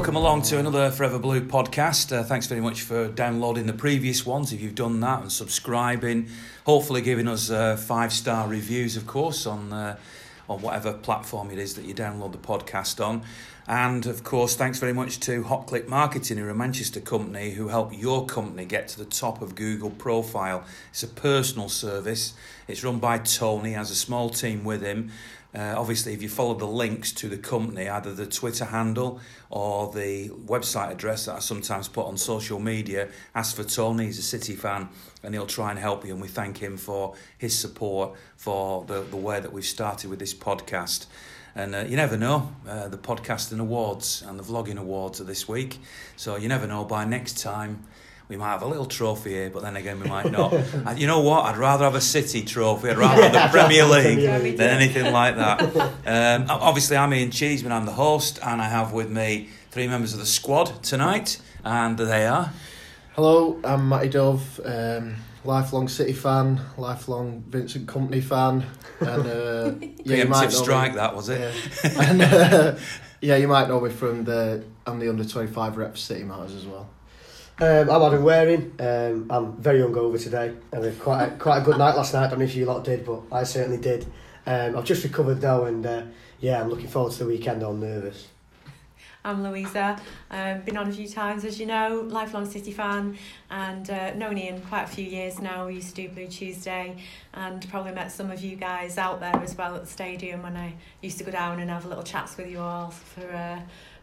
Welcome along to another Forever Blue podcast. Uh, thanks very much for downloading the previous ones if you've done that and subscribing. Hopefully, giving us uh, five star reviews, of course, on uh, on whatever platform it is that you download the podcast on. And of course, thanks very much to Hot Click Marketing, who are a Manchester company who help your company get to the top of Google profile. It's a personal service. It's run by Tony, has a small team with him. Uh, obviously, if you follow the links to the company, either the Twitter handle or the website address that I sometimes put on social media, ask for Tony. He's a City fan and he'll try and help you. And we thank him for his support for the, the way that we've started with this podcast. And uh, you never know, uh, the podcasting awards and the vlogging awards are this week. So you never know, by next time, we might have a little trophy here, but then again, we might not. And you know what? I'd rather have a City trophy. I'd rather have the Premier League than anything like that. Um, obviously, I'm Ian Cheeseman. I'm the host, and I have with me three members of the squad tonight, and they are. Hello, I'm Matty Dove, um, lifelong City fan, lifelong Vincent Kompany fan, and uh, yeah, you might know strike, me, that was it. yeah. and uh, yeah, you might know me from the I'm the under twenty five rep City Matters as well. Um, I'm Adam Waring. Um, I'm very hungover today. I had quite a, quite a good night last night. I don't know if you lot did, but I certainly did. Um, I've just recovered though, and uh, yeah, I'm looking forward to the weekend. I'm nervous. I'm Louisa. Um, been on a few times, as you know, lifelong City fan, and uh, known Ian quite a few years now. We used to do Blue Tuesday, and probably met some of you guys out there as well at the stadium when I used to go down and have little chats with you all for uh,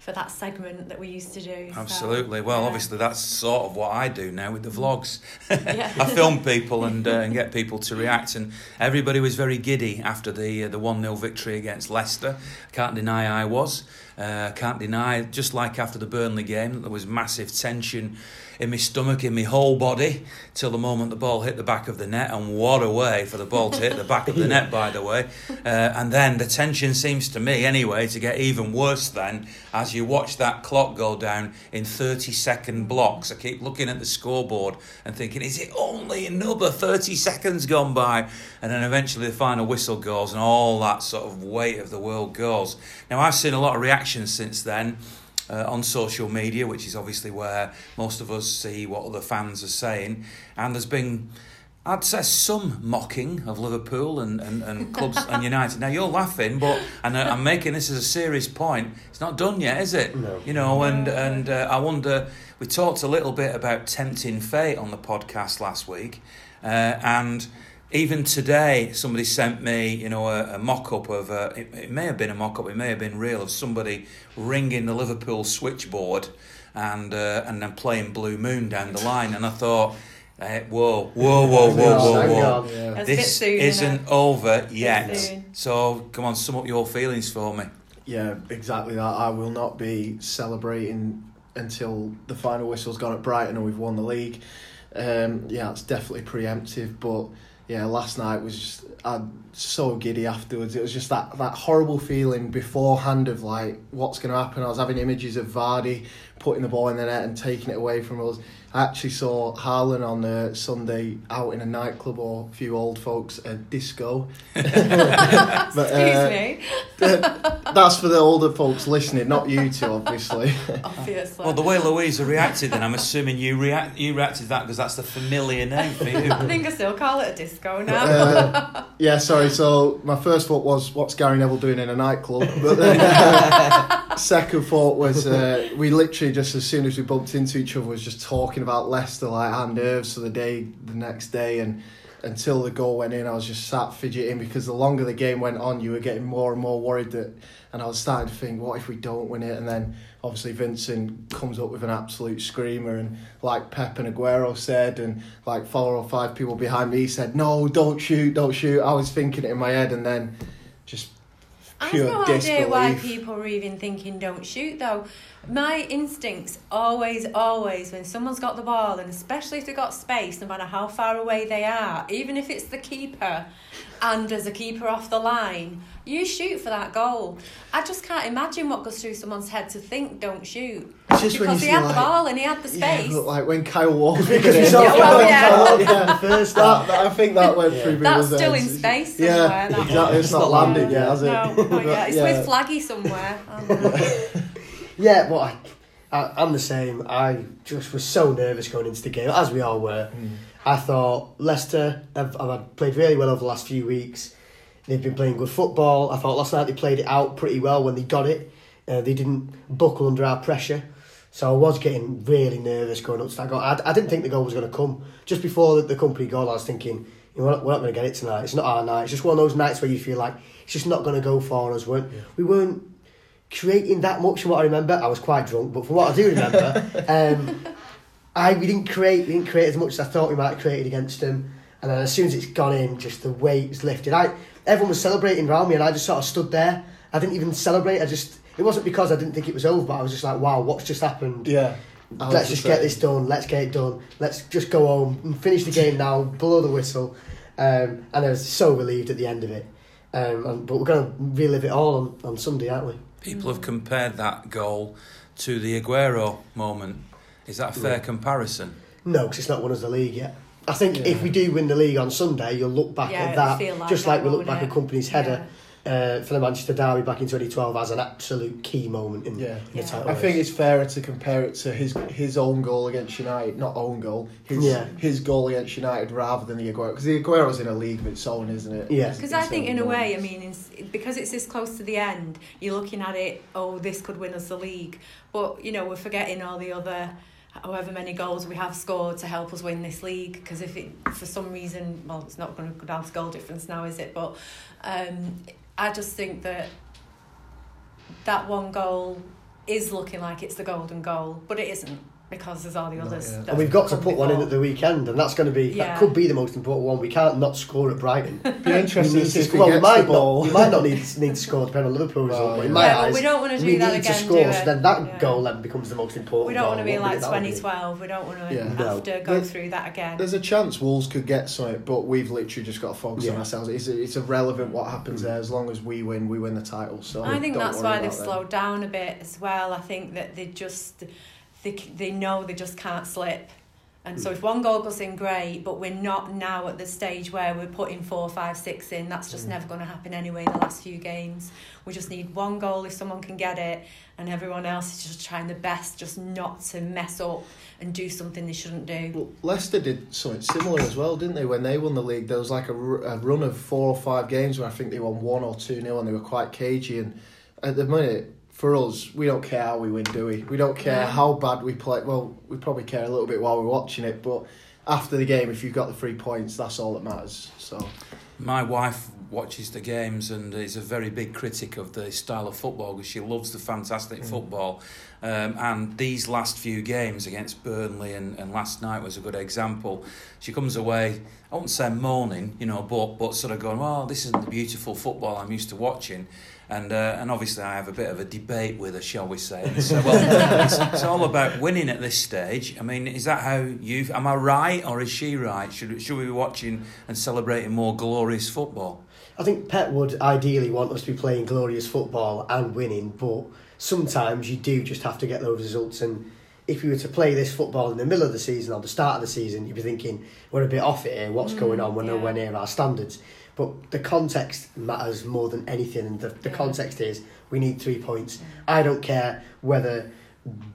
for that segment that we used to do. So, Absolutely. Well, yeah. obviously, that's sort of what I do now with the vlogs. Yeah. I film people and, uh, and get people to react, and everybody was very giddy after the uh, the one 0 victory against Leicester. I can't deny I was. Uh, can't deny, just like after the Burnley game, there was massive tension in my stomach, in my whole body, till the moment the ball hit the back of the net, and what a way for the ball to hit the back of the net, by the way. Uh, and then the tension seems to me, anyway, to get even worse then as you watch that clock go down in 30 second blocks. I keep looking at the scoreboard and thinking, is it only another 30 seconds gone by? And then eventually the final whistle goes, and all that sort of weight of the world goes. Now, I've seen a lot of reactions since then uh, on social media, which is obviously where most of us see what other fans are saying. And there's been, I'd say, some mocking of Liverpool and, and, and clubs and United. Now you're laughing, but and uh, I'm making this as a serious point. It's not done yet, is it? No. You know, and and uh, I wonder. We talked a little bit about tempting fate on the podcast last week, uh, and even today, somebody sent me, you know, a, a mock-up of, uh, it, it may have been a mock-up, it may have been real, of somebody ringing the Liverpool switchboard and uh, and then playing Blue Moon down the line, and I thought, eh, whoa, whoa, whoa, whoa, whoa, Thank whoa. Yeah. That's a bit This soon, isn't isn't it? over yet. So come on, sum up your feelings for me. Yeah, exactly that. I will not be celebrating until the final whistle's gone at Brighton and we've won the league. Um, yeah, it's definitely preemptive, but yeah, last night was just I'm so giddy afterwards. It was just that, that horrible feeling beforehand of like what's going to happen. I was having images of Vardy putting the ball in the net and taking it away from us. I actually saw Harlan on uh, Sunday out in a nightclub or a few old folks at disco. But, Excuse uh, me, That's for the older folks listening, not you two, obviously. obviously. Well, the way Louisa reacted, then I'm assuming you react you reacted to that because that's the familiar name for you. I think I still call it a disco now. Uh, yeah, sorry. So my first thought was, what's Gary Neville doing in a nightclub? But then uh, second thought was, uh, we literally just as soon as we bumped into each other was just talking about Leicester, like our nerves for the day, the next day, and until the goal went in, I was just sat fidgeting because the longer the game went on, you were getting more and more worried that, and I was starting to think, what if we don't win it? And then obviously Vincent comes up with an absolute screamer, and like Pep and Aguero said, and like four or five people behind me said, no, don't shoot, don't shoot. I was thinking it in my head, and then just I pure have no idea why people are even thinking don't shoot though. My instincts always, always, when someone's got the ball, and especially if they've got space, no matter how far away they are, even if it's the keeper and there's a keeper off the line, you shoot for that goal. I just can't imagine what goes through someone's head to think don't shoot. It's just when because you he see, had the ball and he had the Yeah, space. but like when Kyle Walker Because did we it, saw Yeah, well, yeah. yeah. First That, that- I think that went Yeah. through. That's people's still in heads. space Yeah, somewhere. that exactly. It's not landed yet, has it? No, not But, yet. It's yeah. with Flaggy somewhere. Yeah, well, I, I, I'm the same. I just was so nervous going into the game, as we all were. Mm. I thought Leicester have, have played really well over the last few weeks. They've been playing good football. I thought last night they played it out pretty well when they got it. Uh, they didn't buckle under our pressure. So I was getting really nervous going up to that goal. I, I didn't think the goal was going to come. Just before the, the Kompany goal, I was thinking, you know, we're not, not going to get it tonight. It's not our night. It's just one of those nights where you feel like it's just not going to go for us. Weren't, We weren't creating that much from what I remember. I was quite drunk, but from what I do remember, um, I we didn't create we didn't create as much as I thought we might have created against them. And then as soon as it's gone in, just the weight was lifted. I everyone was celebrating around me, and I just sort of stood there. I didn't even celebrate. I just it wasn't because I didn't think it was over, but I was just like, wow, what's just happened? Yeah. Let's the just get this done. Let's get it done. Let's just go home and finish the game now. Blow the whistle. Um, and I was so relieved at the end of it. Um, and, but we're going to relive it all on, on Sunday, aren't we? People have compared that goal to the Aguero moment. Is that a fair Yeah. comparison? No, because it's not won us the league yet. I think Yeah. if we do win the league on Sunday, you'll look back Yeah, at that, like just that, like we look back it? at Kompany's header uh, for the Manchester Derby back in 2012 as an absolute key moment in, Yeah. in the Yeah. title I think it's fairer to compare it to his his own goal against United, not own goal, his Yeah. his goal against United rather than the Aguero because the Aguero's in a league of its own, isn't it? Yeah. Because I think, in a way, I mean, it's, because it's this close to the end, you're looking at it. Oh, this could win us the league, but you know, we're forgetting all the other, however many goals we have scored to help us win this league. Because if it, for some reason, well, it's not going to go down to goal difference now, is it? But um, I just think that that one goal is looking like it's the golden goal, but it isn't because there's all the others. yet. that And we've got to come put one in at the weekend, and that's going to be Yeah. that could be the most important one. We can't not score at Brighton. be interesting to see if to- he well, we might the ball. not. We might not need need to score depending on Liverpool result. Well, but in my Yeah, but eyes, we don't want to do we that need again. to score. do So then that Yeah. goal then becomes the most important. We don't want to be like would that be? 2012. We don't want to Yeah. have No. to go But- through that again. There's a chance Wolves could get something, but we've literally just got to focus on ourselves. It's, it's irrelevant what happens there as long as we win, we win the title. So I think that's why they've slowed down a bit as well. I think that they just they they know they just can't slip. And so if one goal goes in, great, but we're not now at the stage where we're putting four, five, six in. That's just Mm. never going to happen anyway in the last few games. We just need one goal if someone can get it, and everyone else is just trying their best just not to mess up and do something they shouldn't do. Well, Leicester did something similar as well, didn't they? When they won the league, there was like a, a run of four or five games where I think they won one or two nil, and they were quite cagey. And at the minute, for us, we don't care how we win, do we? We don't care No. how bad we play. Well, we probably care a little bit while we're watching it, but after the game, if you've got the three points, that's all that matters. So My wife watches the games and is a very big critic of the style of football because she loves the fantastic mm. football. Um, and these last few games against Burnley and, and last night was a good example. She comes away, I won't say moaning, you know, but but sort of going, "Oh, this isn't the beautiful football I'm used to watching." And uh, and obviously I have a bit of a debate with her, shall we say? So, well, it's, it's all about winning at this stage. I mean, is that how you? Am I right or is she right? Should should we be watching and celebrating more glorious football? I think Pep would ideally want us to be playing glorious football and winning, but sometimes you do just have to get those results. And if you were to play this football in the middle of the season or the start of the season, you'd be thinking, we're a bit off it here, what's Mm, going on? We're yeah. nowhere near our standards. But the context matters more than anything, and the, the Yeah. context is we need three points. I don't care whether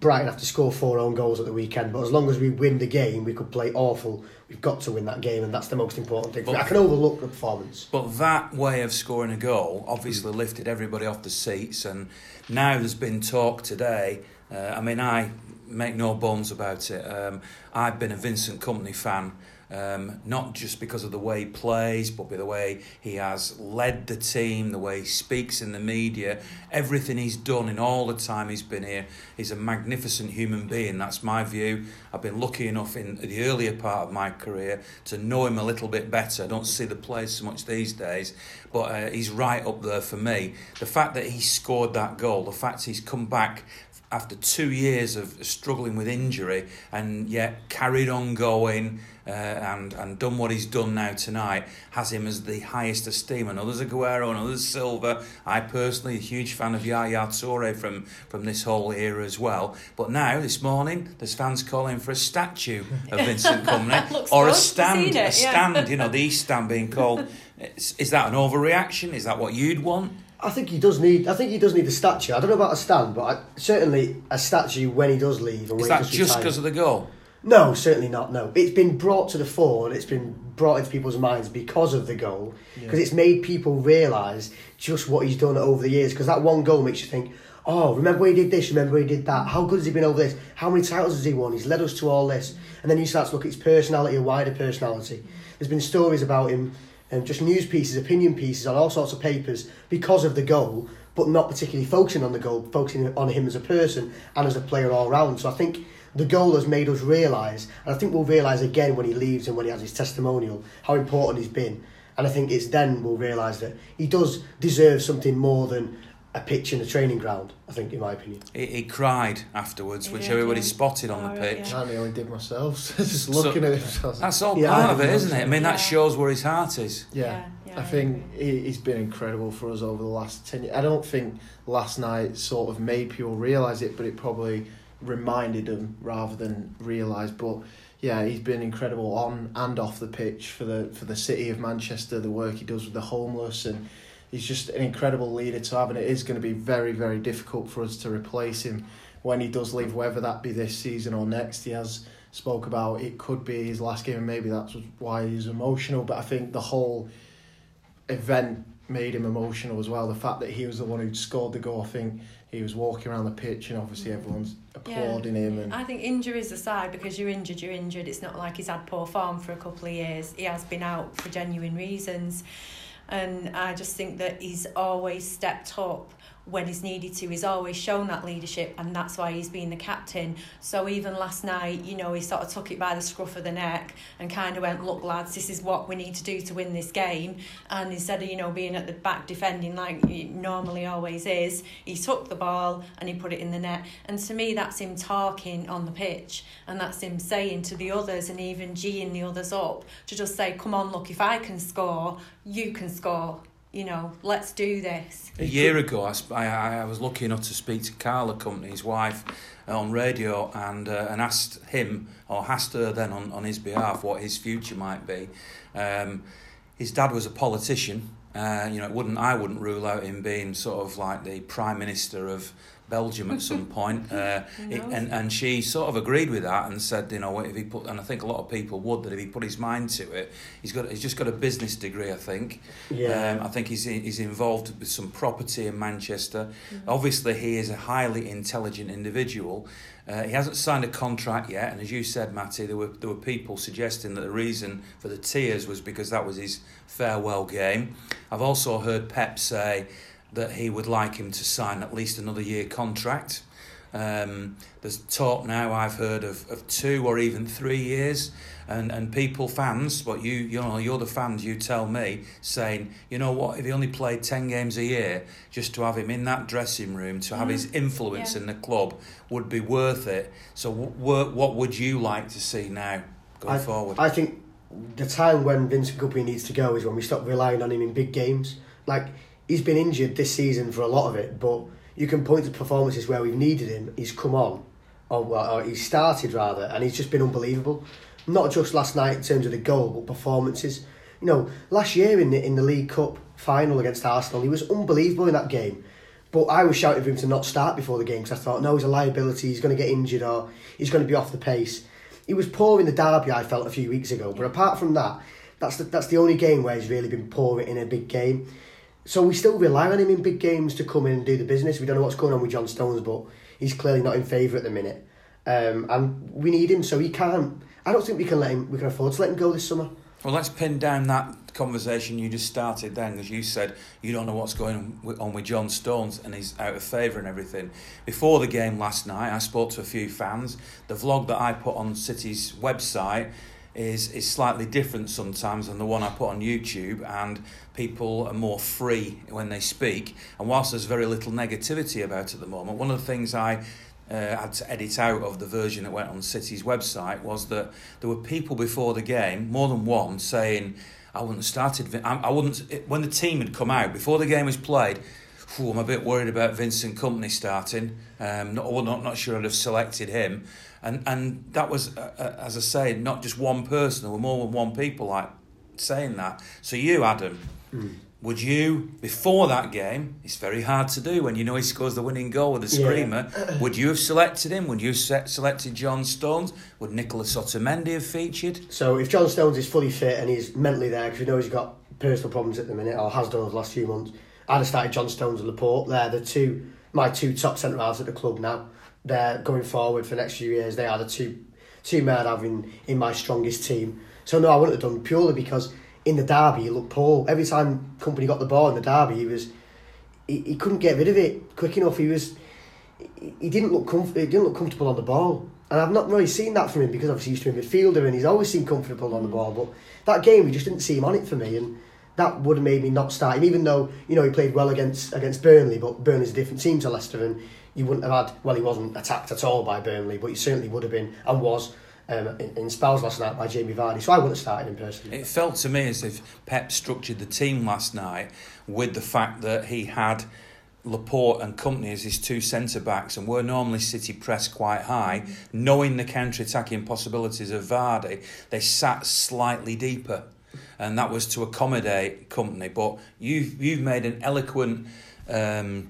Brighton have to score four own goals at the weekend, but as long as we win the game, we could play awful. We've got to win that game, and that's the most important thing. But- I can overlook the performance. But that way of scoring a goal obviously lifted everybody off the seats, and now there's been talk today. Uh, I mean, I make no bones about it. Um, I've been a Vincent Kompany fan. Um, not just because of the way he plays, but by the way he has led the team, the way he speaks in the media, everything he's done in all the time he's been here. He's a magnificent human being. That's my view. I've been lucky enough in the earlier part of my career to know him a little bit better. I don't see the players so much these days, but uh, he's right up there for me. The fact that he scored that goal, the fact he's come back after two years of struggling with injury and yet carried on going uh, and and done what he's done now tonight has him as the highest esteem. And others Aguero and others Silva. I personally a huge fan of Yaya Toure from from this whole era as well. But now this morning there's fans calling for a statue of Vincent Kompany or a stand, Seen it, a yeah. stand. You know the East Stand being called. Is, is that an overreaction? Is that what you'd want? I think he does need. I think he does need a statue. I don't know about a stand, but I, certainly a statue when he does leave and when Is he that does just because of the goal? No, certainly not. No, it's been brought to the fore and it's been brought into people's minds because of the goal. Because it's made people realise just what he's done over the years. Because that one goal makes you think, oh, remember when he did this? Remember when he did that? How good has he been over this? How many titles has he won? He's led us to all this. And then you start to look at his personality, a wider personality. There's been stories about him, and just news pieces, opinion pieces on all sorts of papers because of the goal, but not particularly focusing on the goal, focusing on him as a person and as a player all round. So I think the goal has made us realise, and I think we'll realise again when he leaves and when he has his testimonial, how important he's been. And I think it's then we'll realise that he does deserve something more than a pitch in a training ground, I think, in my opinion. He, he cried afterwards, He which did, everybody yeah. spotted on the pitch. yeah. I nearly did myself. Just So- looking at it. That's all Yeah, part of it, think isn't it? I mean, that shows where his heart is. Yeah, Yeah, yeah, I I think he, he's been incredible for us over the last 10 years. I don't think last night sort of made people realise it, but it probably reminded them rather than realise. But yeah, he's been incredible on and off the pitch for the for the city of Manchester, the work he does with the homeless, and he's just an incredible leader to have. And it is going to be very, very difficult for us to replace him when he does leave, whether that be this season or next. He has spoke about it could be his last game, and maybe that's why he's emotional. But I think the whole event made him emotional as well. The fact that he was the one who scored the goal, I think he was walking around the pitch, and obviously mm. everyone's applauding him. And I think injuries aside, because you're injured, you're injured. It's not like he's had poor form for a couple of years. He has been out for genuine reasons. And I just think that he's always stepped up when he's needed to. He's always shown that leadership, and that's why he's been the captain. So even last night, you know, he sort of took it by the scruff of the neck and kind of went, "Look, lads, this is what we need to do to win this game." And instead of you know being at the back defending like he normally always is, he took the ball and he put it in the net. And to me, that's him talking on the pitch, and that's him saying to the others and even geeing the others up to just say, "Come on, look, if I can score, you can score." You know, let's do this. A year ago, I, I, I was lucky enough to speak to Carla Kompany, his wife, uh, on radio and uh, and asked him or asked her then on, on his behalf what his future might be. Um, his dad was a politician. Uh, you know, it wouldn't I wouldn't rule out him being sort of like the prime minister of Belgium at some point. Uh, it, and and she sort of agreed with that and said, you know, if he put and I think a lot of people would that if he put his mind to it, he's got he's just got a business degree, I think. Yeah. Um, I think he's he's involved with some property in Manchester. Mm-hmm. Obviously, he is a highly intelligent individual. Uh, he hasn't signed a contract yet, and as you said, Matty, there were there were people suggesting that the reason for the tears was because that was his farewell game. I've also heard Pep say that he would like him to sign at least another year contract. Um, there's talk now I've heard of, of two or even three years, and, and people fans, but you you know you're the fans. You tell me saying you know what if he only played ten games a year, just to have him in that dressing room to have his influence Yeah. in the club would be worth it. So w- what would you like to see now going I, forward? I think the time when Vincent Guppy needs to go is when we stop relying on him in big games. Like he's been injured this season for a lot of it, but you can point to performances where we've needed him. He's come on, or, well, or he's started rather, and he's just been unbelievable. Not just last night in terms of the goal, but performances. You know, last year in the in the League Cup final against Arsenal, he was unbelievable in that game. But I was shouting for him to not start before the game because I thought, no, he's a liability. He's going to get injured or he's going to be off the pace. He was poor in the derby. I felt a few weeks ago, but apart from that, that's the, that's the only game where he's really been poor in a big game. So we still rely on him in big games to come in and do the business. We don't know what's going on with John Stones, but he's clearly not in favour at the minute, um, and we need him. So he can't. I don't think we can let him. We can afford to let him go this summer. Well, let's pin down that conversation you just started then, as you said, you don't know what's going on with, on with John Stones and he's out of favour and everything. Before the game last night, I spoke to a few fans. The vlog that I put on City's website is is slightly different sometimes than the one I put on YouTube, and people are more free when they speak. And whilst there's very little negativity about at the moment, one of the things I uh, had to edit out of the version that went on City's website was that there were people before the game, more than one, saying, "I wouldn't started. I, I wouldn't." When the team had come out before the game was played, "Phew, I'm a bit worried about Vincent Kompany starting. Um, not, well, not not sure I'd have selected him, and and that was, uh, uh, as I say, not just one person. There were more than one people like saying that. So you, Adam. would you, before that game, it's very hard to do when you know he scores the winning goal with a Yeah. screamer, would you have selected him? Would you have selected John Stones? Would Nicolas Otamendi have featured? So if John Stones is fully fit and he's mentally there, because we know he's got personal problems at the minute, or has done over the last few months, I'd have started John Stones and Laporte. They're the two, my two top centre halves at the club now. They're going forward for the next few years. They are the two, two men I'd have in, in my strongest team. So no, I wouldn't have done purely because in the derby he looked poor. Every time Kompany got the ball in the derby, he was, he, he couldn't get rid of it quick enough. He was, he, didn't look comf- he didn't look comfortable on the ball. And I've not really seen that from him because obviously he's used to be a midfielder and he's always seemed comfortable on the ball. But that game, we just didn't see him on it for me, and that would have made me not start him. Even though you know he played well against against Burnley, but Burnley's a different team to Leicester, and you wouldn't have had. Well, he wasn't attacked at all by Burnley, but he certainly would have been and was um, in, in spells last night by Jamie Vardy. So I wouldn't have started him personally. It felt to me as if Pep structured the team last night with the fact that he had Laporte and Kompany as his two centre backs, and were normally City press quite high, knowing the counter attacking possibilities of Vardy, they sat slightly deeper, and that was to accommodate Kompany. But you've you've made an eloquent um,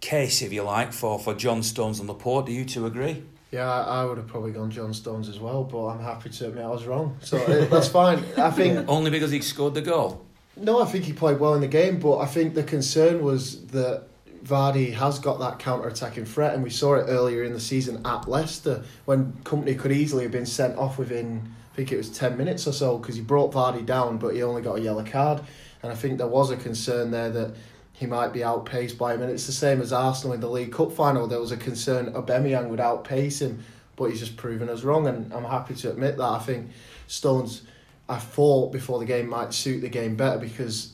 case, if you like, for, for John Stones and Laporte. Do you two agree? Yeah, I would have probably gone John Stones as well, but I'm happy to admit I was wrong. So uh, that's fine. I think Only because he scored the goal. no, I think he played well in the game, but I think the concern was that Vardy has got that counter-attacking threat, and we saw it earlier in the season at Leicester when Kompany could easily have been sent off within I think it was ten minutes or so because he brought Vardy down, but he only got a yellow card, and I think there was a concern there that he might be outpaced by him, and it's the same as Arsenal in the League Cup final. There was a concern Aubameyang would outpace him, but he's just proven us wrong, and I'm happy to admit that. I think Stones, I thought before the game might suit the game better because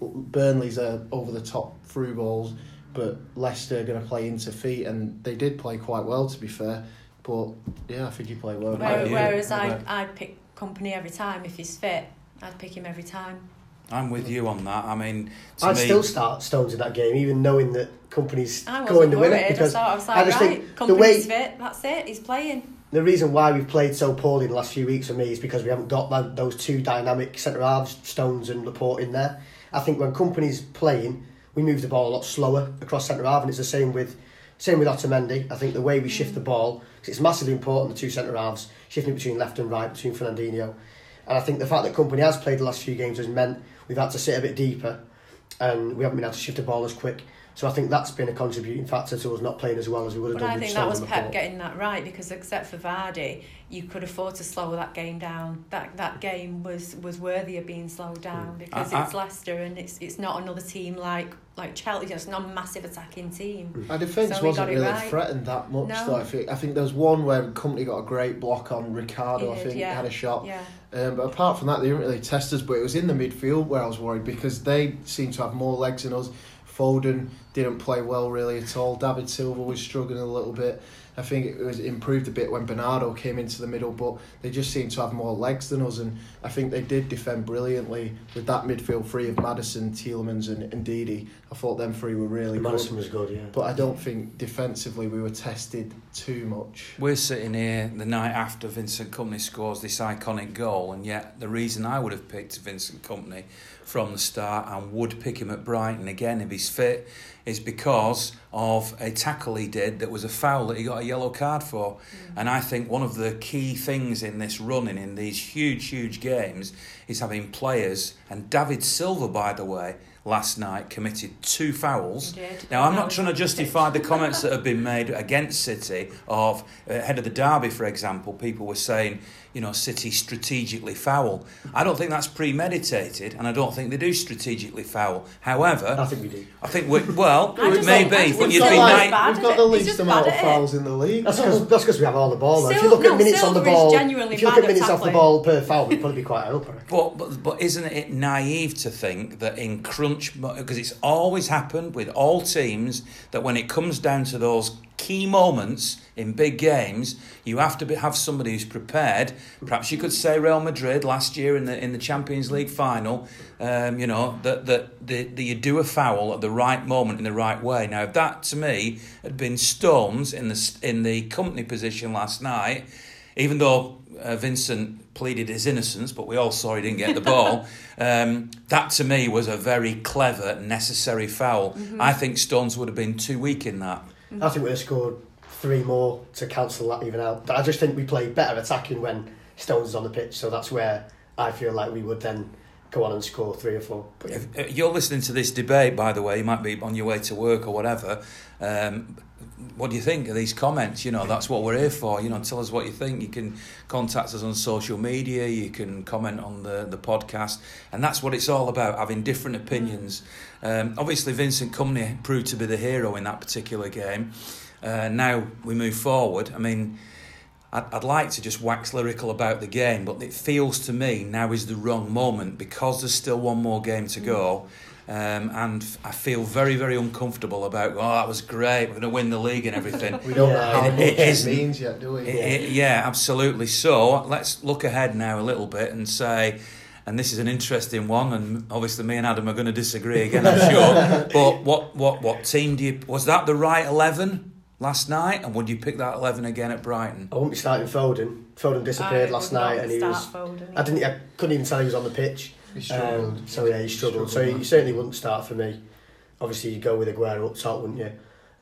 Burnley's are over the top through balls, but Leicester are going to play into feet, and they did play quite well to be fair. But yeah, I think he played well. Where, you? whereas What I'd, I'd pick Kompany every time if he's fit. I'd pick him every time. I'm with you on that. I mean, to I'd me, still start Stones in that game, even knowing that Kompany's going to win worried. it. I Because thought I was like, I just right, think the Kompany's way fit. That's it. He's playing. the reason why we've played so poorly in the last few weeks for me is because we haven't got that, those two dynamic centre halves, Stones and Laporte, in there. I think when Kompany's playing, we move the ball a lot slower across centre half, and it's the same with same with Otamendi. I think the way we shift mm. the ball, 'cause it's massively important the two centre halves shifting between left and right between Fernandinho, and I think the fact that Kompany has played the last few games has meant we've had to sit a bit deeper, and we haven't been able to shift the ball as quick. So I think that's been a contributing factor to us not playing as well as we would have But done I think that was Pep Laporte. getting that right because except for Vardy, you could afford to slow that game down. That that game was was worthy of being slowed down because I- I- it's Leicester and it's it's not another team like like Chelsea. It's not a massive attacking team. Our defence So wasn't really right. threatened that much, No. though. I think I think there was one where Kompany got a great block on Ricardo. He I think yeah. had a shot. Yeah. Um, but apart from that, they didn't really test us. But it was in the midfield where I was worried because they seemed to have more legs than us. Foden didn't play well really at all. David Silva was struggling a little bit. I think it was improved a bit when Bernardo came into the middle, but they just seemed to have more legs than us. And I think they did defend brilliantly with that midfield three of Maddison, Tielemans, and, and Ndidi. I thought them three were really good. Maddison was good, yeah. But I don't think defensively we were tested too much. We're sitting here the night after Vincent Kompany scores this iconic goal, and yet the reason I would have picked Vincent Kompany from the start and would pick him at Brighton again if he's fit is because of a tackle he did that was a foul that he got a yellow card for. And I think one of the key things in this running in these huge, huge games is having players, and David Silva, by the way, last night committed two fouls. Now, I'm not trying to justify the comments that have been made against City of uh, ahead of the derby, for example. People were saying, you know, City strategically foul. I don't think that's premeditated, and I don't think they do strategically foul. However, I think we do. I think we well, I just maybe, think- I just but think you'd so, be like, nice. bad we've at got the least amount of it. fouls in the league. That's because that's because we have all the ball. though. if you Sil- look at no, minutes on the ball, if you look bad at at minutes off the ball per foul, we'd probably be quite high up. But, but but isn't it naive to think that in crunch because it's always happened with all teams that when it comes down to those key moments in big games, you have to be, have somebody who's prepared. Perhaps you could say Real Madrid last year in the in the Champions League final. Um, you know that that the, the, you do a foul at the right moment in the right way. Now, if that to me had been Stones in the in the Kompany position last night even though uh, Vincent pleaded his innocence, but we all saw he didn't get the ball. um, that to me was a very clever, necessary foul. Mm-hmm. I think Stones would have been too weak in that. I think we'd have scored three more to cancel that even out. But I just think we play better attacking when Stones is on the pitch, so that's where I feel like we would then go on and score three or four. But yeah. If uh, you're listening to this debate, by the way, you might be on your way to work or whatever. Um, what do you think of these comments? You know, that's what we're here for. You know, tell us what you think. You can contact us on social media. You can comment on the, the podcast, and that's what it's all about: having different opinions. Um, obviously, Vincent Kompany proved to be the hero in that particular game. Uh, now we move forward. I mean. I'd, I'd like to just wax lyrical about the game, but it feels to me now is the wrong moment because there's still one more game to go. Um, and I feel very, very uncomfortable about, oh, that was great, we're going to win the league and everything. We don't know how It- much it it, isn't. means yet, do we? It- it- yeah, absolutely. So let's look ahead now a little bit and say, and this is an interesting one, and obviously me and Adam are going to disagree again, I'm sure. but what, what, what team do you? Was that the right eleven last night, and would you pick that eleven again at Brighton? I won't be starting Foden. Foden disappeared I last night, and he start was. Foden, I didn't. I couldn't even tell he was on the pitch. He. Um, so yeah, he struggled. So struggled, you certainly wouldn't start for me. Obviously, you'd go with Aguero up top, wouldn't you?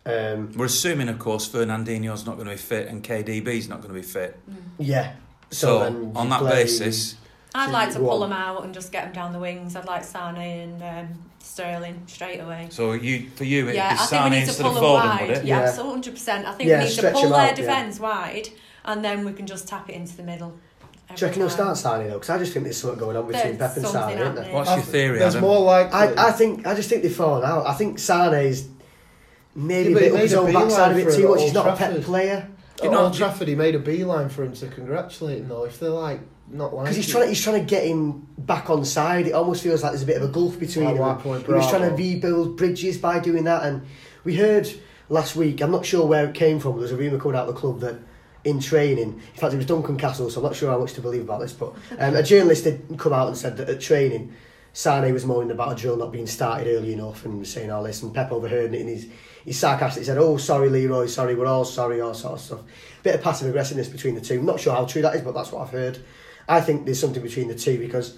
Um, We're assuming, of course, Fernandinho's not going to be fit and KDB's not going to be fit. yeah. So, then on that play- basis, I'd So like to pull them out and just get them down the wings. I'd like Sane and um, Sterling straight away. so you for you it'd yeah, be I think we Sane need to instead pull of them Foden, wide. would it? Yeah, Yeah. so 100%. I think Yeah, we need to pull them their out, yeah. defence wide and then we can just tap it into the middle. Do you reckon he'll start signing though? Because I just think there's something going on between There's Pep and something Sane, isn't there? What's your th- theory, There's Adam? more like I, I think I just think they've fallen out. I think Sane's maybe Yeah, a bit he up his own backside a bit too much. He's Old not a Pep player At Old Trafford, he made a beeline for him to congratulate him though. If they're like not because he's trying he's trying to get him back on side. It almost feels like there's a bit of a gulf between them. Point He was trying to rebuild bridges by doing that, and we heard last week. I'm not sure where it came from. But there's a rumor coming out of the club that in training, in fact, it was Duncan Castle, so I'm not sure how much to believe about this. But um, a journalist did come out and said that at training, Sane was moaning about a drill not being started early enough and was saying all this, and Pep overheard it and he's he's sarcastic. He said, "Oh, sorry, Leroy, sorry, we're all sorry, all sort of stuff." Bit of passive aggressiveness between the two. I'm not sure how true that is, but that's what I've heard. I think there's something between the two because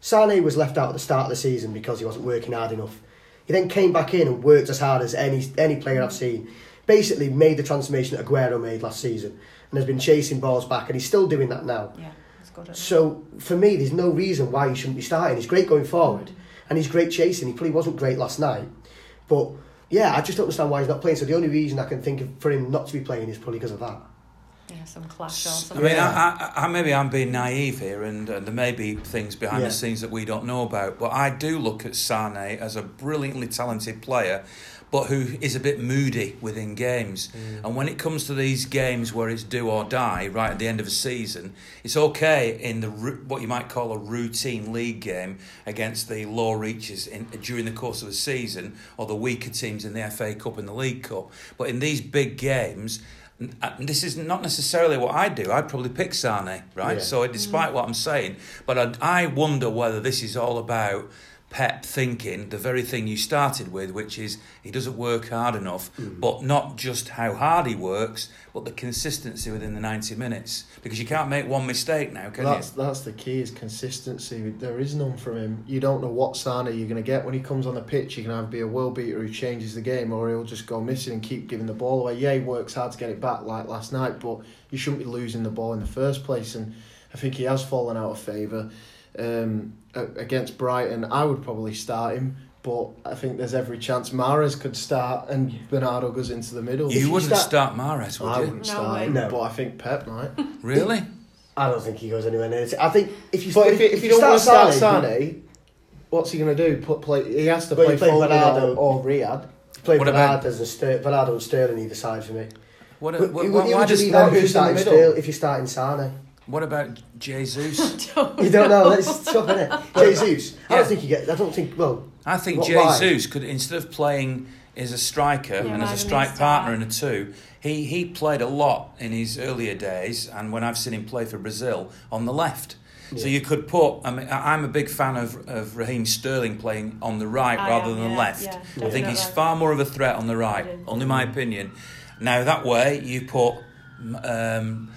Sane was left out at the start of the season because he wasn't working hard enough. He then came back in and worked as hard as any any player I've seen. Basically, made the transformation that Aguero made last season and has been chasing balls back, and he's still doing that now. Yeah, that's good. So for me, there's no reason why he shouldn't be starting. He's great going forward, mm. and he's great chasing. He probably wasn't great last night, but yeah, I just don't understand why he's not playing. So the only reason I can think of for him not to be playing is probably because of that. Yeah, some clash or I mean, I, I, I, maybe I'm being naive here, and, and there may be things behind Yeah. the scenes that we don't know about. But I do look at Sane as a brilliantly talented player, but who is a bit moody within games. Mm. And when it comes to these games where it's do or die, right at the end of a season, it's okay in the what you might call a routine league game against the low reaches in, during the course of a season, or the weaker teams in the FA Cup and the League Cup. But in these big games. N- uh, This is not necessarily what I do. I'd probably pick Sane, right? Yeah. So, despite what I'm saying, but I, I wonder whether this is all about Pep thinking the very thing you started with, which is he doesn't work hard enough, hmm. but not just how hard he works, but the consistency within the 90 minutes. Because you can't make one mistake now, can that's you? that's the key is consistency. There is none from him. You don't know what Sane you're going to get when he comes on the pitch. He can either be a world beater who changes the game, or he'll just go missing and keep giving the ball away. Yeah, he works hard to get it back like last night, but you shouldn't be losing the ball in the first place. And I think he has fallen out of favour um, against Brighton. I would probably start him. But I think there's every chance Mahrez could start and Bernardo goes into the middle. You you wouldn't start- start Mahrez, would I you? wouldn't No start way. him, No. but I think Pep might. Really? I don't think he goes anywhere near it. I think if you But if, if, you don't want to start Sane, Sane, what's he going to do? Put play? He has to Well, play you play Foden Bernardo. or, or Riyad. play What about- Bernardo and Ster- Bernardo and Sterling either side for me. What, But what, you- what, you why would does, leave out if who's you're in the starting? Sterling, if you're starting Sane. What about Jesus? You don't know. That's tough, isn't it? Jesus. I Yeah. don't think you get. I don't think. Well, I think What- why? Jesus could instead of playing as a striker Yeah, and as why a didn't strike start? partner in a two, he he played a lot in his earlier days, and when I've seen him play for Brazil on the left. So you could put. I mean, I- I'm a big fan of, of Raheem Sterling playing on the right I rather am, than yeah, left. yeah, I think he's far more of a threat on the right. Only my opinion. Now that way you put um,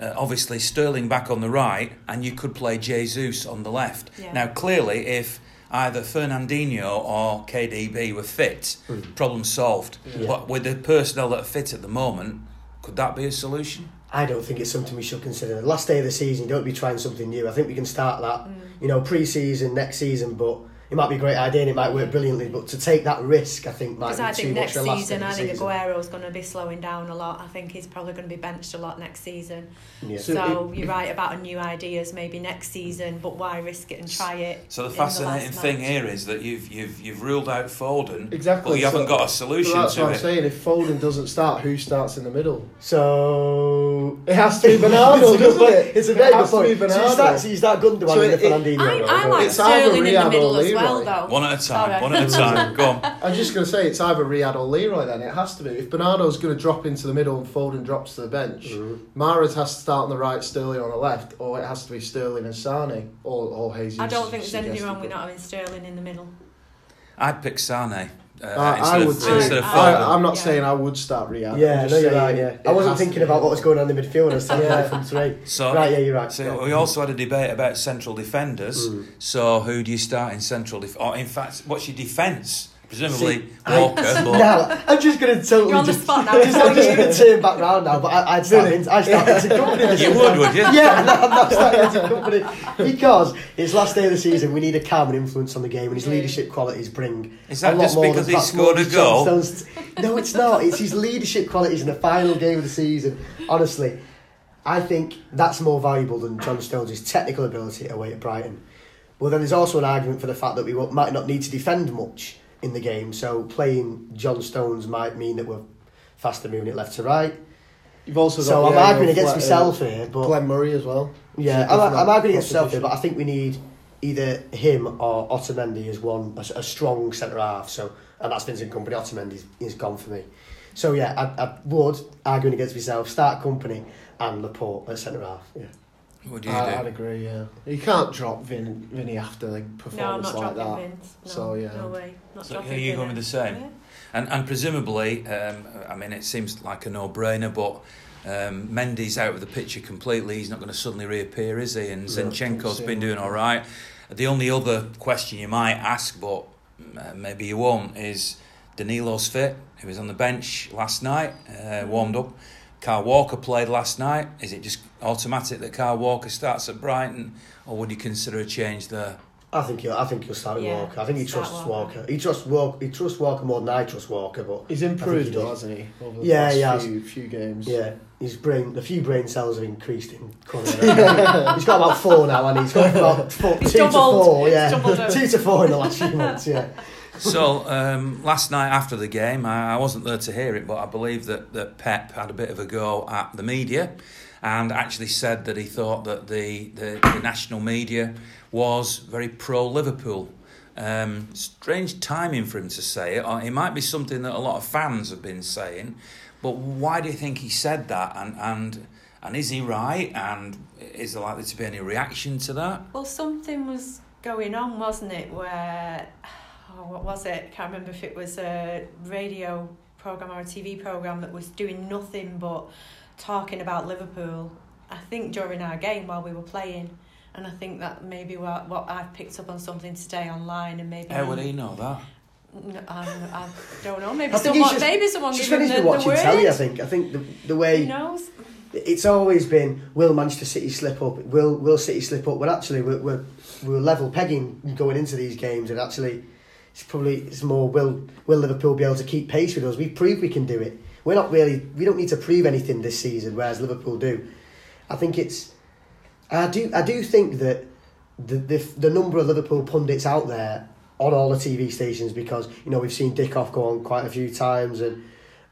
uh, obviously Sterling back on the right, and you could play Jesus on the left. Yeah. Now, clearly, if either Fernandinho or KDB were fit, problem solved. Yeah. But with the personnel that are fit at the moment, could that be a solution? I don't think it's something we should consider. The last day of the season, you don't be trying something new. I think we can start that, you know, pre-season next season. But it might be a great idea and it might work brilliantly. But to take that risk, I think might Because be I too think much next for the season, I think season. Aguero's going to be slowing down a lot. I think he's probably going to be benched a lot next season. Yeah. So So, it- you're right about a new ideas maybe next season, but why risk it and try it? So the fascinating last thing match? here is that you've you've you've ruled out Foden, Exactly. but you haven't got a solution Well, that's to what I'm saying. If Foden doesn't start, who starts in the middle? So It has to be Bernardo, it's a good doesn't point. it? It's a It very good to be point. So you start, so you start Gundogan So and it- the Fernandinho. I, I like It's either Sterling in the middle as well, Leroy. though. One at a time. Sorry. One at a time. Go on. I'm just going to say it's either Riyad or Leroy. Then it has to be. If Bernardo's going to drop into the middle and Foden drops to the bench, Mhm. Mahrez has to start on the right, Sterling on the left, or it has to be Sterling and Sane, or or Jesus. I don't think there's anything wrong with not having Sterling in the middle. I'd pick Sane. Uh, I, I would too. of I- Foden. I, I'm not Yeah. saying I would start Riyad. Yeah, I'm no, you're right. Yeah, I wasn't thinking about what was going on in the midfield. I was thinking Yeah. from three. So, Right, yeah, you're right. So Yeah. we also had a debate about central defenders. Mm. So who do you start in central? Def- or in fact, what's your defence? Presumably See, I- Walker. but now, I'm just going to totally You're on the spot now, just, I'm just going to turn back round now. But I, I'd start. In, I start into Kompany. this you would, would you? Yeah, no, I'm not starting into Kompany because it's last day of the season. We need a calm and influence on the game, and his leadership qualities bring. Is that a lot just more because than he scored a goal? Johnstone's- No, it's not. It's his leadership qualities in the final game of the season. Honestly, I think that's more valuable than John Stones' technical ability away at Brighton. Well, then there's also an argument for the fact that we might not need to defend much in the game. So playing John Stones might mean that we're faster moving it left to right. You've also got So I'm yeah, arguing against got, myself uh, here, but Glenn Murray as well. yeah, I'm, I'm arguing against myself here, but I think we need either him or Otamendi as one a, a strong centre half. So and that's Vincent Kompany. Otamendi is gone for me. So yeah, I, I would arguing against myself start Kompany and Laporte at centre half. Yeah. What do you I, I'd agree. Yeah, you can't drop Vin, Vinny after a No, I'm performance not like dropping that. Vince. No, So, yeah. no way. Not So dropping are you going Vinny. with the same? Yeah. And, and presumably, um, I mean, it seems like a no-brainer, but um, Mendy's out of the picture completely. He's not going to suddenly reappear, is he? And No, Zinchenko's don't been doing all right. The only other question you might ask, but uh, maybe you won't, is Danilo's fit. He was on the bench last night, uh, warmed up. Kyle Walker played last night. Is it just automatic that Kyle Walker starts at Brighton, or would you consider a change there? I think he'll. I think he'll start with Yeah, Walker. I think he start trusts Walker. Walker. He trusts Walker. He trusts Walker more than I trust Walker. But He's improved, he though, hasn't he? Over the Yeah, last he few, few games. yeah, his brain. A few brain cells have increased in Conor. he's got about four now, and he's got about four, He's two to four. Yeah, two to four in the last few months. Yeah. So um, last night after the game, I, I wasn't there to hear it, but I believe that, that Pep had a bit of a go at the media, and actually said that he thought that the the, the national media was very pro Liverpool. Um, strange timing for him to say it. Or it might be something that a lot of fans have been saying, but why do you think he said that? And and and is he right? And is there likely to be any reaction to that? Well, something was going on, wasn't it? Where, oh, what was it? I Can't remember if it was a radio program or a TV program that was doing nothing but talking about Liverpool. I think during our game while we were playing, and I think that maybe what what I've picked up on something today online, and maybe How would he know that? No, I, I don't know. Maybe I someone, just- maybe someone Just give when him the, been the watching word. telly, I think. I think the the way Who knows? it's always been will Manchester City slip up? Will Will City slip up? When actually we're we're, we're level pegging going into these games, and actually it's probably it's more will will Liverpool be able to keep pace with us? We proved we can do it. We're not really we don't need to prove anything this season, whereas Liverpool do. I think it's I do I do think that the the, the number of Liverpool pundits out there on all the TV stations because you know we've seen Dickov go on quite a few times and.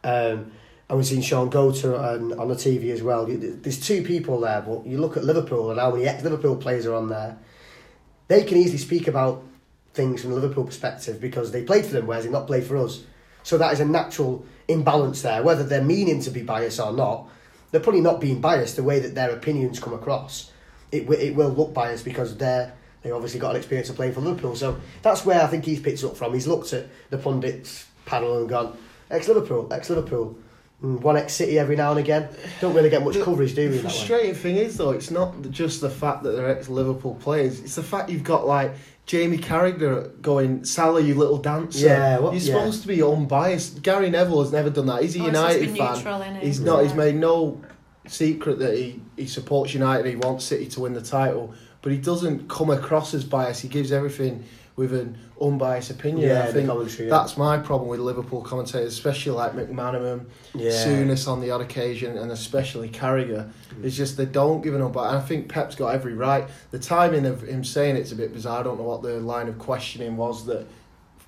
Um, and we've seen Shaun Goater on, on the TV as well. There's two people there, but you look at Liverpool and how many ex-Liverpool players are on there. They can easily speak about things from a Liverpool perspective because they played for them, whereas they not played for us. So that is a natural imbalance there. Whether they're meaning to be biased or not, they're probably not being biased. The way that their opinions come across, it wi- it will look biased because they're they obviously got an experience of playing for Liverpool. So that's where I think he's picked up from. He's looked at the pundits panel and gone, ex Liverpool, ex Liverpool. Mm, One ex City every now and again. Don't really get much The- coverage, do we? The in frustrating thing is though, it's not just the fact that they're ex-Liverpool players. It's the fact you've got like Jamie Carragher going, Sally, you little dancer." Yeah, what- you're yeah. supposed to be unbiased. Gary Neville has never done that. He's a Oh, it's supposed to United be fan. neutral, innit? He's not. He's made no secret that he, he supports United. He wants City to win the title, but he doesn't come across as biased. He gives everything with an unbiased opinion. Yeah, I think commentary, yeah. that's my problem with Liverpool commentators, especially like McManaman, Yeah. Souness on the odd occasion, and especially Carragher. Mm. It's just they don't give an unbiased. And I think Pep's got every right. The timing of him saying it's a bit bizarre. I don't know what the line of questioning was that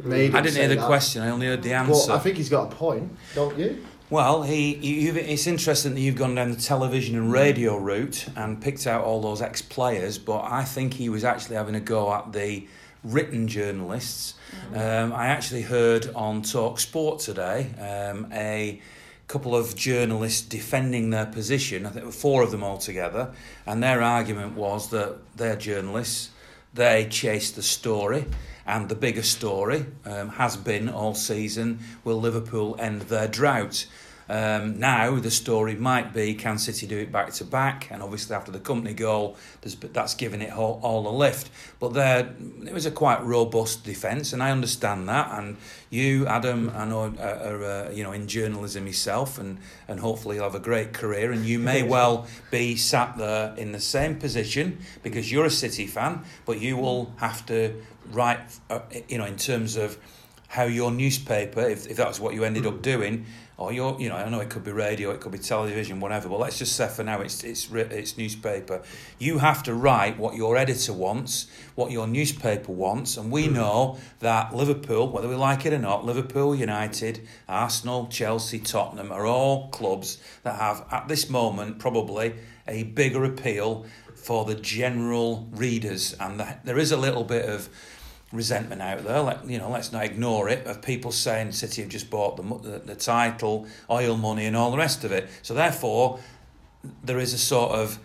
mm. made. I him didn't say hear the that. question. I only heard the But answer. I think he's got a point, don't you? Well, he, you, you've, it's interesting that you've gone down the television and radio route and picked out all those ex-players, but I think he was actually having a go at the written journalists. Um, I actually heard on Talk Sport today um, a couple of journalists defending their position. I think four of them altogether, and their argument was that they're journalists. They chase the story, and the bigger story um, has been all season: will Liverpool end their drought? Um, now the story might be can City do it back to back, and obviously after the Kompany goal, there's, that's given it all, all a lift. But there, it was a quite robust defence, and I understand that. And you, Adam, I know are, are uh, you know in journalism yourself, and and hopefully you'll have a great career, and you may well be sat there in the same position because you're a City fan, but you will have to write, uh, you know, in terms of how your newspaper, if, if that's what you ended up doing, or your, you know, I know it could be radio, it could be television, whatever. But let's just say for now, it's it's it's newspaper. You have to write what your editor wants, what your newspaper wants, and we hmm. know that Liverpool, whether we like it or not, Liverpool, United, Arsenal, Chelsea, Tottenham are all clubs that have at this moment probably a bigger appeal for the general readers, and the, there is a little bit of resentment out there. Let, you know, let's not ignore it of people saying City have just bought the, the the title, oil money, and all the rest of it. So therefore, there is a sort of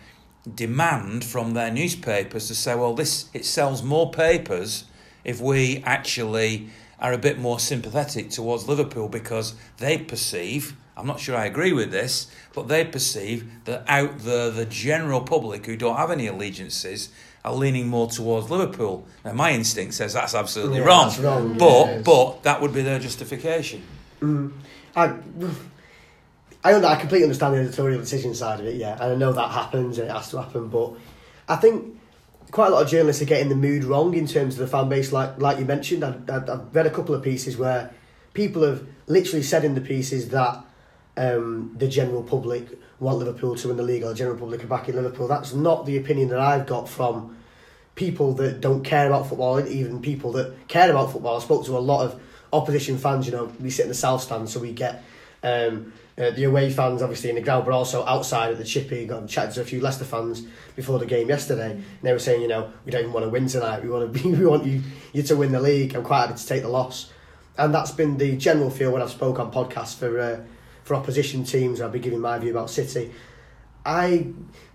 demand from their newspapers to say, well, this it sells more papers if we actually are a bit more sympathetic towards Liverpool because they perceive. I'm not sure I agree with this, but they perceive that out there, the general public who don't have any allegiances are leaning more towards Liverpool. Now, my instinct says that's absolutely Yeah, wrong, that's wrong, but yeah. but that would be their justification. Mm. I, I, I completely understand the editorial decision side of it, yeah, and I know that happens and it has to happen, but I think quite a lot of journalists are getting the mood wrong in terms of the fan base, like like you mentioned. I, I, I've read a couple of pieces where people have literally said in the pieces that um, the general public want Liverpool to win the league or the general public are backing Liverpool. That's not the opinion that I've got from people that don't care about football, and even people that care about football. I spoke to a lot of opposition fans. You know, we sit in the south stand, so we get um, uh, the away fans obviously in the ground, but also outside at the chippy. Got chatted to a few Leicester fans before the game yesterday, and they were saying, you know, we don't even want to win tonight. We want to be, we want you you to win the league. I'm quite happy to take the loss, and that's been the general feel when I've spoke on podcasts for uh, for opposition teams. I'll be giving my view about City. I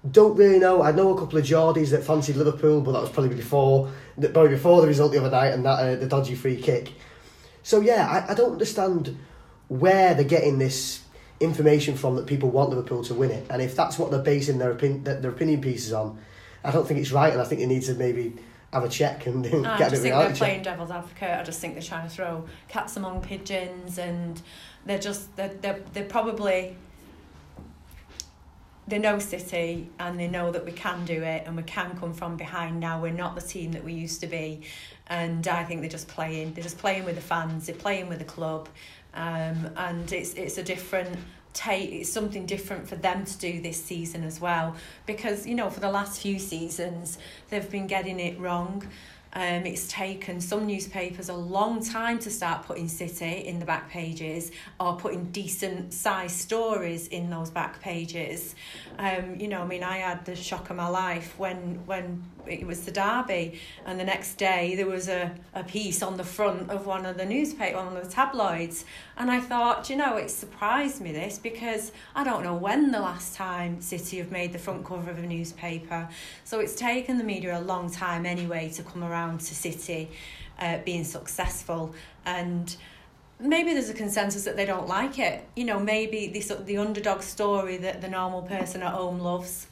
don't really know. I know a couple of Geordies that fancied Liverpool, but that was probably before, probably before the result the other night and that uh, the dodgy free kick. So yeah, I, I don't understand where they're getting this information from that people want Liverpool to win it, and if that's what they're basing their opinion their opinion pieces on, I don't think it's right, and I think they need to maybe have a check and I get a just think they're playing check. devil's advocate. I just think they're trying to throw cats among pigeons, and they're just they're they're, they're probably they know City and they know that we can do it and we can come from behind now. We're not the team that we used to be, and I think they're just playing. They're just playing with the fans. They're playing with the club, um, and it's it's a different take. It's something different for them to do this season as well, because you know for the last few seasons they've been getting it wrong. Um, it's taken some newspapers a long time to start putting City in the back pages or putting decent sized stories in those back pages. Um, you know, I mean, I had the shock of my life when when it was the derby, and the next day there was a, a piece on the front of one of the newspaper, one of the tabloids, and I thought, you know, it surprised me this because I don't know when the last time City have made the front cover of a newspaper. So it's taken the media a long time anyway to come around to City uh, being successful and maybe there's a consensus that they don't like it. You know, maybe this the underdog story that the normal person at home loves.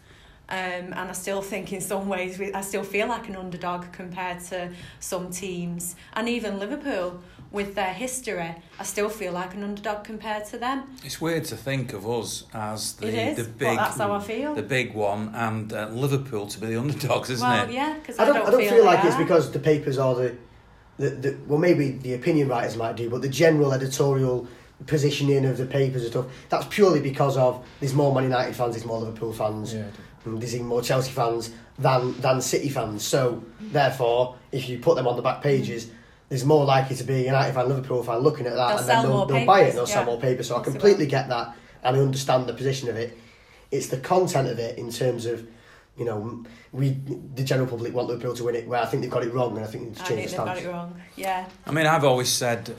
Um, and I still think in some ways we, I still feel like an underdog compared to some teams and even Liverpool with their history I still feel like an underdog compared to them It's weird to think of us as the It is, the big that's how I feel. the big one and uh, Liverpool to be the underdogs, isn't well it? yeah because I don't, I don't feel, they like it's because the papers are the, the, the well maybe the opinion writers might do, but the general editorial positioning of the papers and stuff that's purely because of there's more Man United fans, there's more Liverpool fans, Yeah. There's even more Chelsea fans than than City fans. So therefore, if you put them on the back pages. There's more likely to be a United fan, Liverpool fan looking at that, They'll and then they'll, they'll buy it and they'll sell more paper. So I completely get that and I understand the position of it. It's the content of it in terms of, you know, we the general public want Liverpool to win it. Where I think they've got it wrong, and I think they need to I change think the they've got it wrong yeah I mean, I've always said,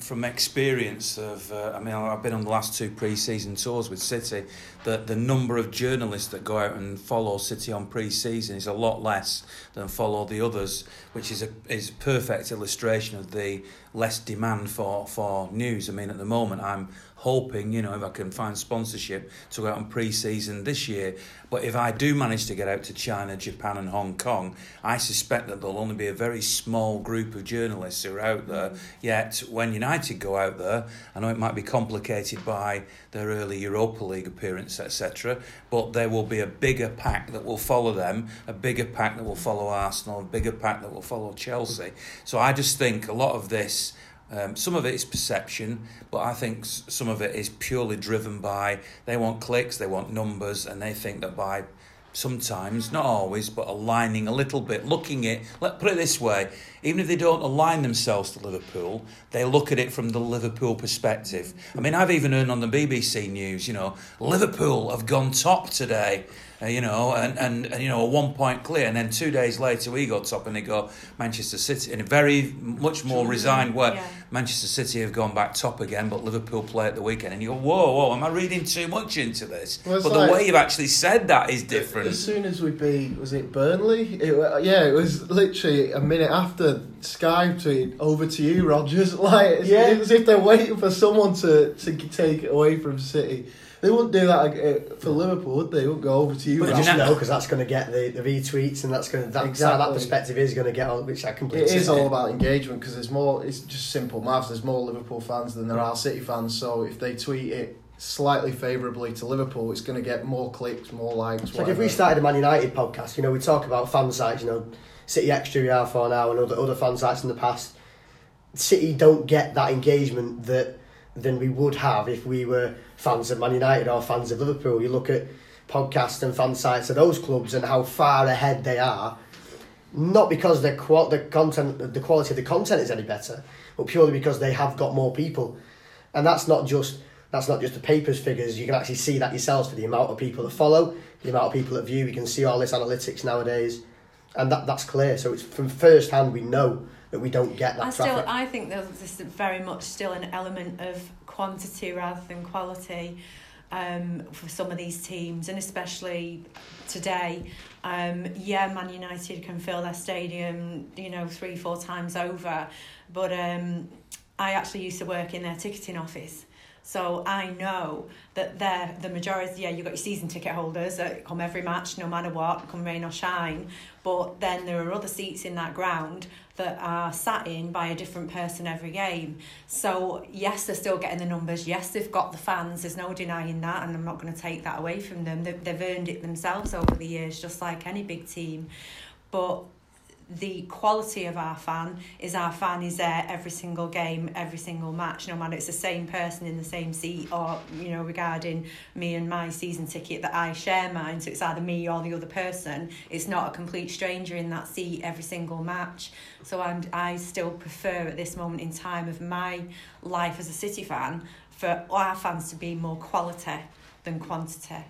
from experience of, uh, I mean, I've been on the last two pre-season tours with City, that the number of journalists that go out and follow City on pre-season is a lot less than follow the others, which is a is a perfect illustration of the less demand for for news. I mean, at the moment, I'm hoping, you know, if I can find sponsorship to go out on pre-season this year. But if I do manage to get out to China, Japan, and Hong Kong, I suspect that there'll only be a very small group of journalists who are out there. Yet, when United go out there, I know it might be complicated by their early Europa League appearance, etc. But there will be a bigger pack that will follow them, a bigger pack that will follow Arsenal, a bigger pack that will follow Chelsea. So I just think a lot of this. Um, some of it is perception, but I think some of it is purely driven by they want clicks, they want numbers, and they think that by sometimes, not always, but aligning a little bit, looking at, let put it this way, even if they don't align themselves to Liverpool, they look at it from the Liverpool perspective. I mean, I've even heard on the BBC News, you know, Liverpool have gone top today. Uh, you know, and, and, and you know, a one point clear, and then two days later we go top, and they go Manchester City in a very much more resigned way. Yeah. Manchester City have gone back top again, but Liverpool play at the weekend, and you go, whoa, whoa, am I reading too much into this? Well, but like- the way you've actually said that is different. As soon as we beat, was it Burnley? It, yeah, it was literally a minute after Sky tweeted over to you, Rogers. Like, Yeah. it's as if they're waiting for someone to, to take it away from City. They wouldn't do that uh, for Liverpool, would they? They wouldn't go over to you, But just know- because that's going to get the, the retweets, and that's going to that, Exactly. that perspective is going to get on, which I completely. It is all about engagement because there's more. It's just simple maths. There's more Liverpool fans than there are City fans. So if they tweet it slightly favourably to Liverpool, it's going to get more clicks, more likes. Like if we started a Man United podcast, you know, we talk about fan sites, you know, City Extra we are for now and other other fan sites in the past. City don't get that engagement that than we would have if we were fans of Man United or fans of Liverpool. You look at podcasts and fan sites of those clubs and how far ahead they are. Not because the qual- the content, the quality of the content is any better, but purely because they have got more people, and that's not just that's not just the papers figures. You can actually see that yourselves for the amount of people that follow, the amount of people that view. We can see all this analytics nowadays, and that that's clear. So it's from first hand we know that we don't get that I traffic. still, I think there's very much still an element of quantity rather than quality um, for some of these teams, and especially today. Um, yeah, Man United can fill their stadium, you know, three, four times over, but um, I actually used to work in their ticketing office. So I know that they're the majority. Yeah, you've got your season ticket holders that come every match, no matter what, come rain or shine. But then there are other seats in that ground that are sat in by a different person every game. So yes, they're still getting the numbers. Yes, they've got the fans. There's no denying that, and I'm not going to take that away from them. They've, they've earned it themselves over the years, just like any big team. But the quality of our fan is our fan is there every single game, every single match, no matter it's the same person in the same seat or, you know, regarding me and my season ticket that I share mine, so it's either me or the other person. It's not a complete stranger in that seat every single match. So I'm I still prefer at this moment in time of my life as a City fan for our fans to be more quality than quantity.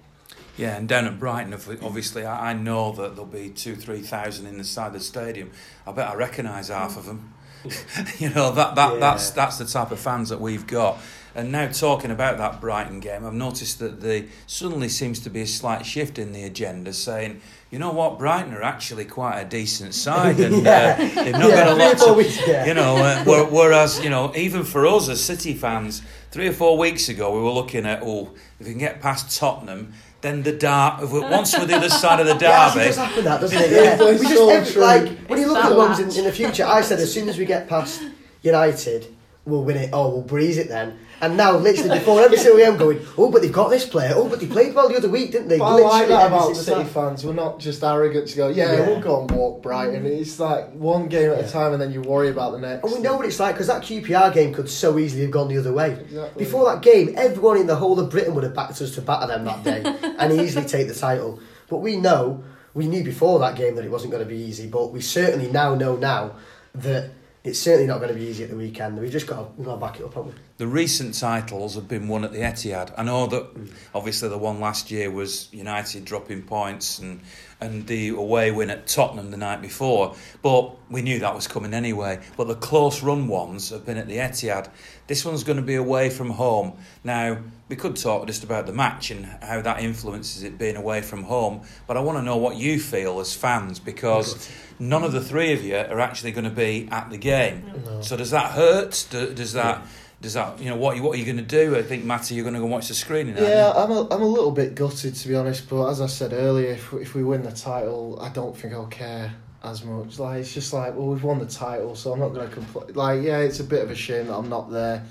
Yeah, and down at Brighton, obviously, I know that there'll be two, three thousand in the side of the stadium. I bet I recognise half of them. you know that that Yeah. that's that's the type of fans that we've got. And now talking about that Brighton game, I've noticed that the suddenly seems to be a slight shift in the agenda, saying, you know what, Brighton are actually quite a decent side, and Yeah. uh, they've not Yeah, got a lot to, weeks, yeah. you know. Uh, whereas you know, even for us as City fans, three or four weeks ago, we were looking at, oh, if we can get past Tottenham, then the dart. Once we're the other side of the Yeah, it derby, does happen that, doesn't it? Yeah, Yeah. that's we just so every, like when you look at the ones in, in the future. I said as soon as we get past United, we'll win it. Oh, we'll breeze it then. And now, literally, before every single game, going, oh, but they've got this player. Oh, but they played well the other week, didn't they? But I like that about City time. fans. We're not just arrogant to go, yeah, Yeah. we'll go and walk Brighton. It's like one game at Yeah. a time and then you worry about the next. And we know what it's like because that QPR game could so easily have gone the other way. Exactly. Before that game, everyone in the whole of Britain would have backed us to batter them that day and easily take the title. But we know, we knew before that game that it wasn't going to be easy, but we certainly now know now that it's certainly not going to be easy at the weekend. We've just got to, we've got to back it up, haven't we? The recent titles have been won at the Etihad. I know that obviously the one last year was United dropping points and and the away win at Tottenham the night before, but we knew that was coming anyway. But the close run ones have been at the Etihad. This one's going to be away from home. Now we could talk just about the match and how that influences it being away from home, but I want to know what you feel as fans because none of the three of you are actually going to be at the game. No. So does that hurt? Do, does that does that you know what what are you going to do? I think Matty, you're going to go watch the screening. you? Yeah, I'm a, I'm a little bit gutted to be honest, but as I said earlier, if, if we win the title, I don't think I'll care as much. Like it's just like, well, we've won the title, so I'm not going to complain. Like, yeah, it's a bit of a shame that I'm not there,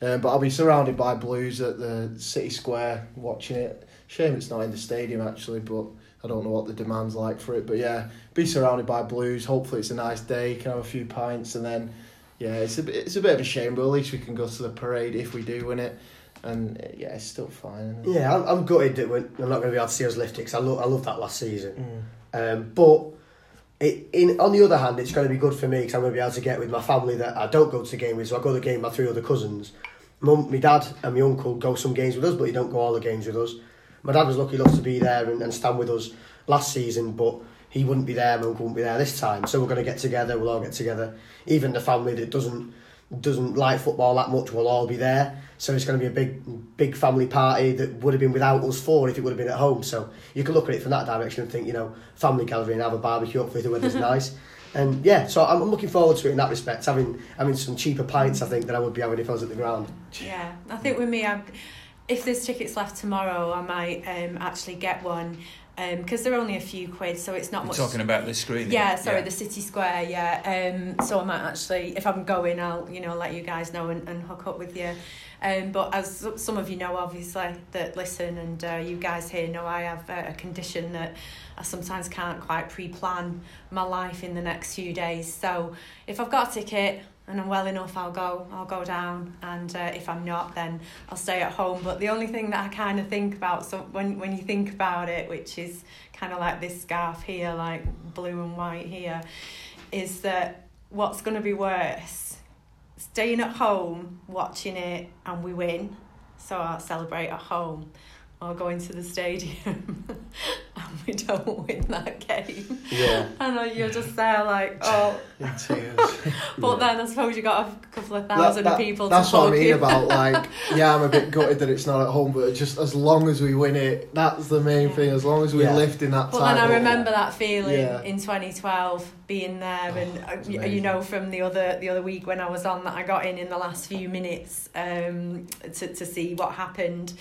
um, but I'll be surrounded by Blues at the City Square watching it. Shame it's not in the stadium actually, but I don't know what the demand's like for it. But yeah, be surrounded by Blues. Hopefully, it's a nice day. Can have a few pints and then. Yeah, it's a bit, it's a bit of a shame, but at least we can go to the parade if we do win it, and uh, yeah, it's still fine. Yeah, I'm, I'm gutted that we're, I'm not going to be able to see us lift it because I, lo- I love that last season. Mm. Um, but it, in on the other hand, it's going to be good for me because I'm going to be able to get with my family that I don't go to the game with. So I go to the game with my three other cousins. Mum, my dad, and my uncle go some games with us, but he don't go all the games with us. My dad was lucky enough to be there and, and stand with us last season, but he wouldn't be there. My uncle wouldn't be there this time. So we're going to get together. We'll all get together. Even the family that doesn't doesn't like football that much will all be there. So it's going to be a big, big family party that would have been without us four if it would have been at home. So you can look at it from that direction and think, you know, family gathering, have a barbecue, hopefully the weather's nice. And yeah, so I'm, I'm looking forward to it in that respect, having having some cheaper pints, I think, than I would be having if I was at the ground. Yeah, I think with me, I'm, if there's tickets left tomorrow, I might um, actually get one because they're only a few quid, so it's not You're much. talking about the screening. Yeah, sorry, the city square. Yeah, um, so I might actually, if I'm going, I'll you know let you guys know and, and hook up with you. Um, but as some of you know, obviously that listen and uh, you guys here know, I have a, a condition that I sometimes can't quite pre-plan my life in the next few days. So if I've got a ticket and I'm well enough, I'll go. I'll go down, and uh, if I'm not, then I'll stay at home. But the only thing that I kind of think about, so when when you think about it, which is kind of like this scarf here, like blue and white here, is that what's going to be worse? Staying at home, watching it, and we win, so I'll celebrate at home, or going to the stadium and we don't win that game. Yeah. And uh, you're just there like, oh. In tears. But then I suppose you got a couple of thousand That- that- people That's to what I mean you. about like, yeah, I'm a bit gutted that it's not at home, but just as long as we win it, that's the main Yeah. thing. As long as we Yeah. lift in that But time. then I remember that feeling Yeah. in 2012 being there, and Oh, uh, you, you know from the other the other week when I was on that I got in in the last few minutes um, to to see what happened,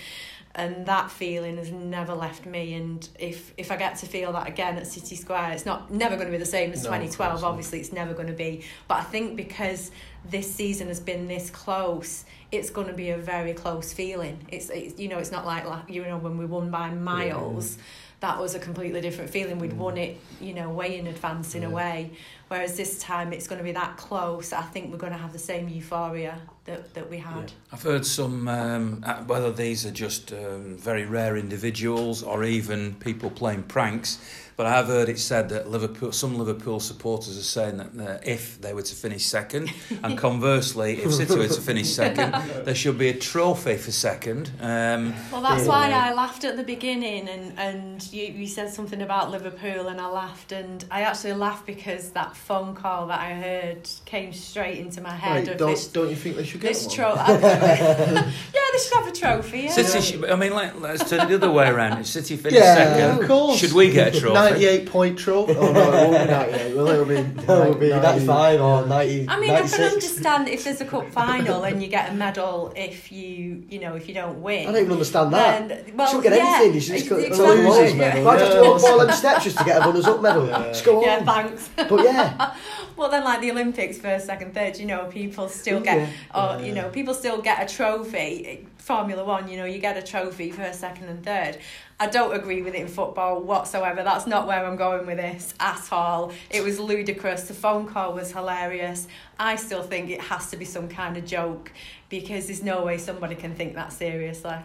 and that feeling has never left me. And if if I get to feel that again at City Square, it's not never going to be the same as No, 2012. Obviously, it's never going to be. But I think because this season has been this close. It's going to be a very close feeling. It's, it's you know it's not like, like you know when we won by miles that was a completely different feeling. We'd won it, you know, way in advance in a way. Whereas this time it's going to be that close. I think we're going to have the same euphoria that, that we had. I've heard some, um, uh, whether these are just um, very rare individuals or even people playing pranks, but I have heard it said that Liverpool, some Liverpool supporters are saying that uh, if they were to finish second, and and conversely, if City were to finish second, there should be a trophy for second. Um, Well, that's Yeah. why I laughed at the beginning, and and you, you said something about Liverpool, and I laughed, and I actually laughed because that phone call that I heard came straight into my head Wait, of don't, don't you think they should get this one? trophy. yeah, they should have a trophy. Yeah. City, should, I mean, let, let's turn it the other way around. If City finish Yeah, second, of course. should we get a trophy? 98 point trophy? Oh no, it won't be 98. Well, it'll be, No, it'll be 95 or 90, I mean, I can understand if there's a cup final and you get a medal if you, you know, if you don't win. I don't even understand that. Then, well, you should get yeah, anything. You should just go ex- go losers yeah. medal. Why do you have to Yeah. walk all them steps just to get a runners up medal? Yeah. Just go on. Yeah, thanks. But yeah, Well, then, like the Olympics, first, second, third, you know, people still get, Yeah. or you know, people still get a trophy. Formula One, you know, you get a trophy first, second, and third. I don't agree with it in football whatsoever. That's not where I'm going with this at all. It was ludicrous. The phone call was hilarious. I still think it has to be some kind of joke because there's no way somebody can think that seriously.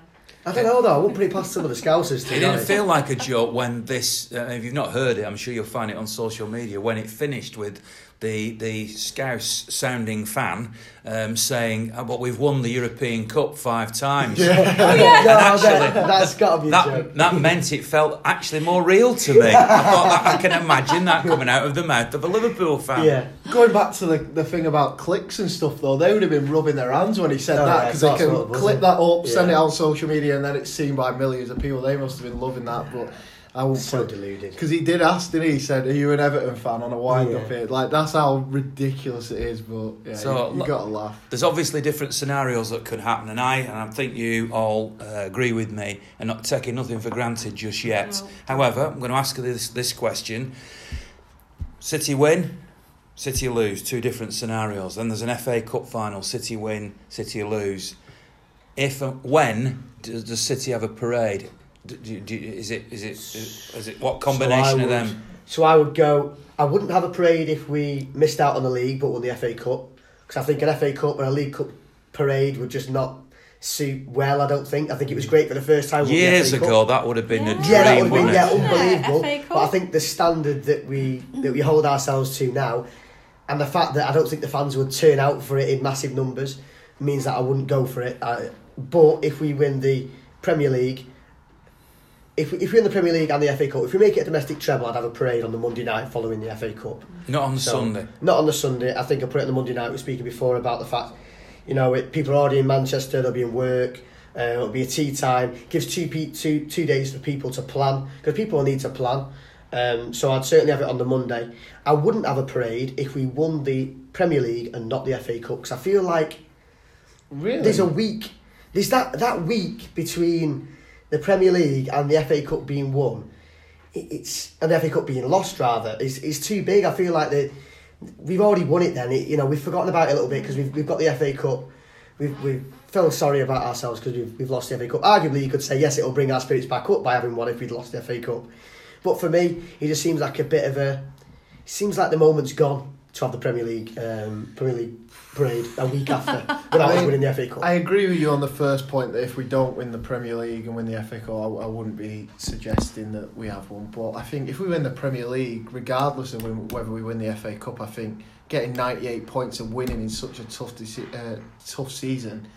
I don't know though. I wouldn't put it past some of the scousers to It be didn't feel like a joke when this. Uh, if you've not heard it, I'm sure you'll find it on social media. When it finished with the the Scouse sounding fan um, saying, oh, "But we've won the European Cup five times." Oh, No, actually, that, that's got to be a That joke. that meant it felt actually more real to me. I thought I can imagine that coming out of the mouth of a Liverpool fan. Yeah. Going back to the, the thing about clicks and stuff, though, they would have been rubbing their hands when he said Oh, that yeah, because they can what clip that up, send it on social media, and then it's seen by millions of people. They must have been loving that, but I won't So put deluded. because he did ask, didn't he? He said, "Are you an Everton fan on a wind up Yeah. here?" Like that's how ridiculous it is. But yeah, So, you, you got to laugh. There's obviously different scenarios that could happen, and I and I think you all uh, agree with me and not taking nothing for granted just yet. No. However, I'm going to ask you this this question: City win, City lose. Two different scenarios. Then there's an FA Cup final: City win, City lose. If and when does, does City have a parade? Do, do, do, is it is it is it what combination So I of them? So I would go. I wouldn't have a parade if we missed out on the league but won the FA Cup because I think an FA Cup and a League Cup parade would just not suit well. I don't think. I think it was great for the first time. we won the Years FA Cup. ago, that would have been a dream, Yeah, that would have been yeah, unbelievable. Yeah, but I think the standard that we that we hold ourselves to now, and the fact that I don't think the fans would turn out for it in massive numbers, means that I wouldn't go for it. I, but if we win the Premier League, if we, if we win the Premier League and the FA Cup, if we make it a domestic treble, I'd have a parade on the Monday night following the FA Cup. Not on the So, Sunday. Not on the Sunday. I think I put it on the Monday night. We were speaking before about the fact, you know, it, people are already in Manchester. They'll be in work. Uh, it'll be a tea time. Gives two pe- two two days for people to plan because people need to plan. Um, so I'd certainly have it on the Monday. I wouldn't have a parade if we won the Premier League and not the FA Cup because I feel like Really? there's a week. There's that that week between the Premier League and the FA Cup being won. it- It's and the FA Cup being lost rather. Is is too big. I feel like the we've already won it. Then it, you know we've forgotten about it a little bit because we've we've got the FA Cup. We've we've felt sorry about ourselves because we've we've lost the FA Cup. Arguably, you could say yes, it'll bring our spirits back up by having won if we'd lost the FA Cup. But for me, it just seems like a bit of a. It seems like the moment's gone to have the Premier League um, Premier League parade a week after without I us mean, winning the FA Cup. I agree with you on the first point that if we don't win the Premier League and win the FA Cup, I, I wouldn't be suggesting that we have one. But I think if we win the Premier League, regardless of win- whether we win the FA Cup, I think getting 98 points and winning in such a tough deci- uh, tough season,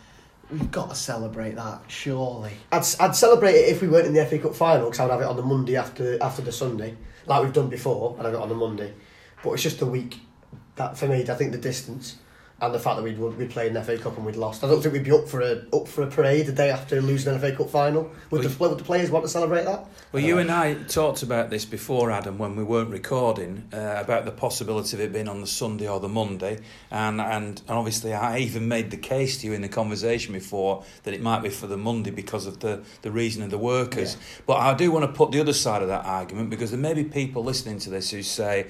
we've got to celebrate that, surely. I'd, I'd celebrate it if we weren't in the FA Cup final because I'd have it on the Monday after after the Sunday, like we've done before. And I'd have it on the Monday, but it's just the week that for me. I think the distance and the fact that we'd we'd played in the FA Cup and we'd lost. I don't think we'd be up for a up for a parade the day after losing an FA Cup final. Would the would the players want to celebrate that? Well, you and I talked about this before, Adam, when we weren't recording, uh, about the possibility of it being on the Sunday or the Monday, and, and and obviously I even made the case to you in the conversation before that it might be for the Monday because of the, the reason of the workers. But I do want to put the other side of that argument because there may be people listening to this who say,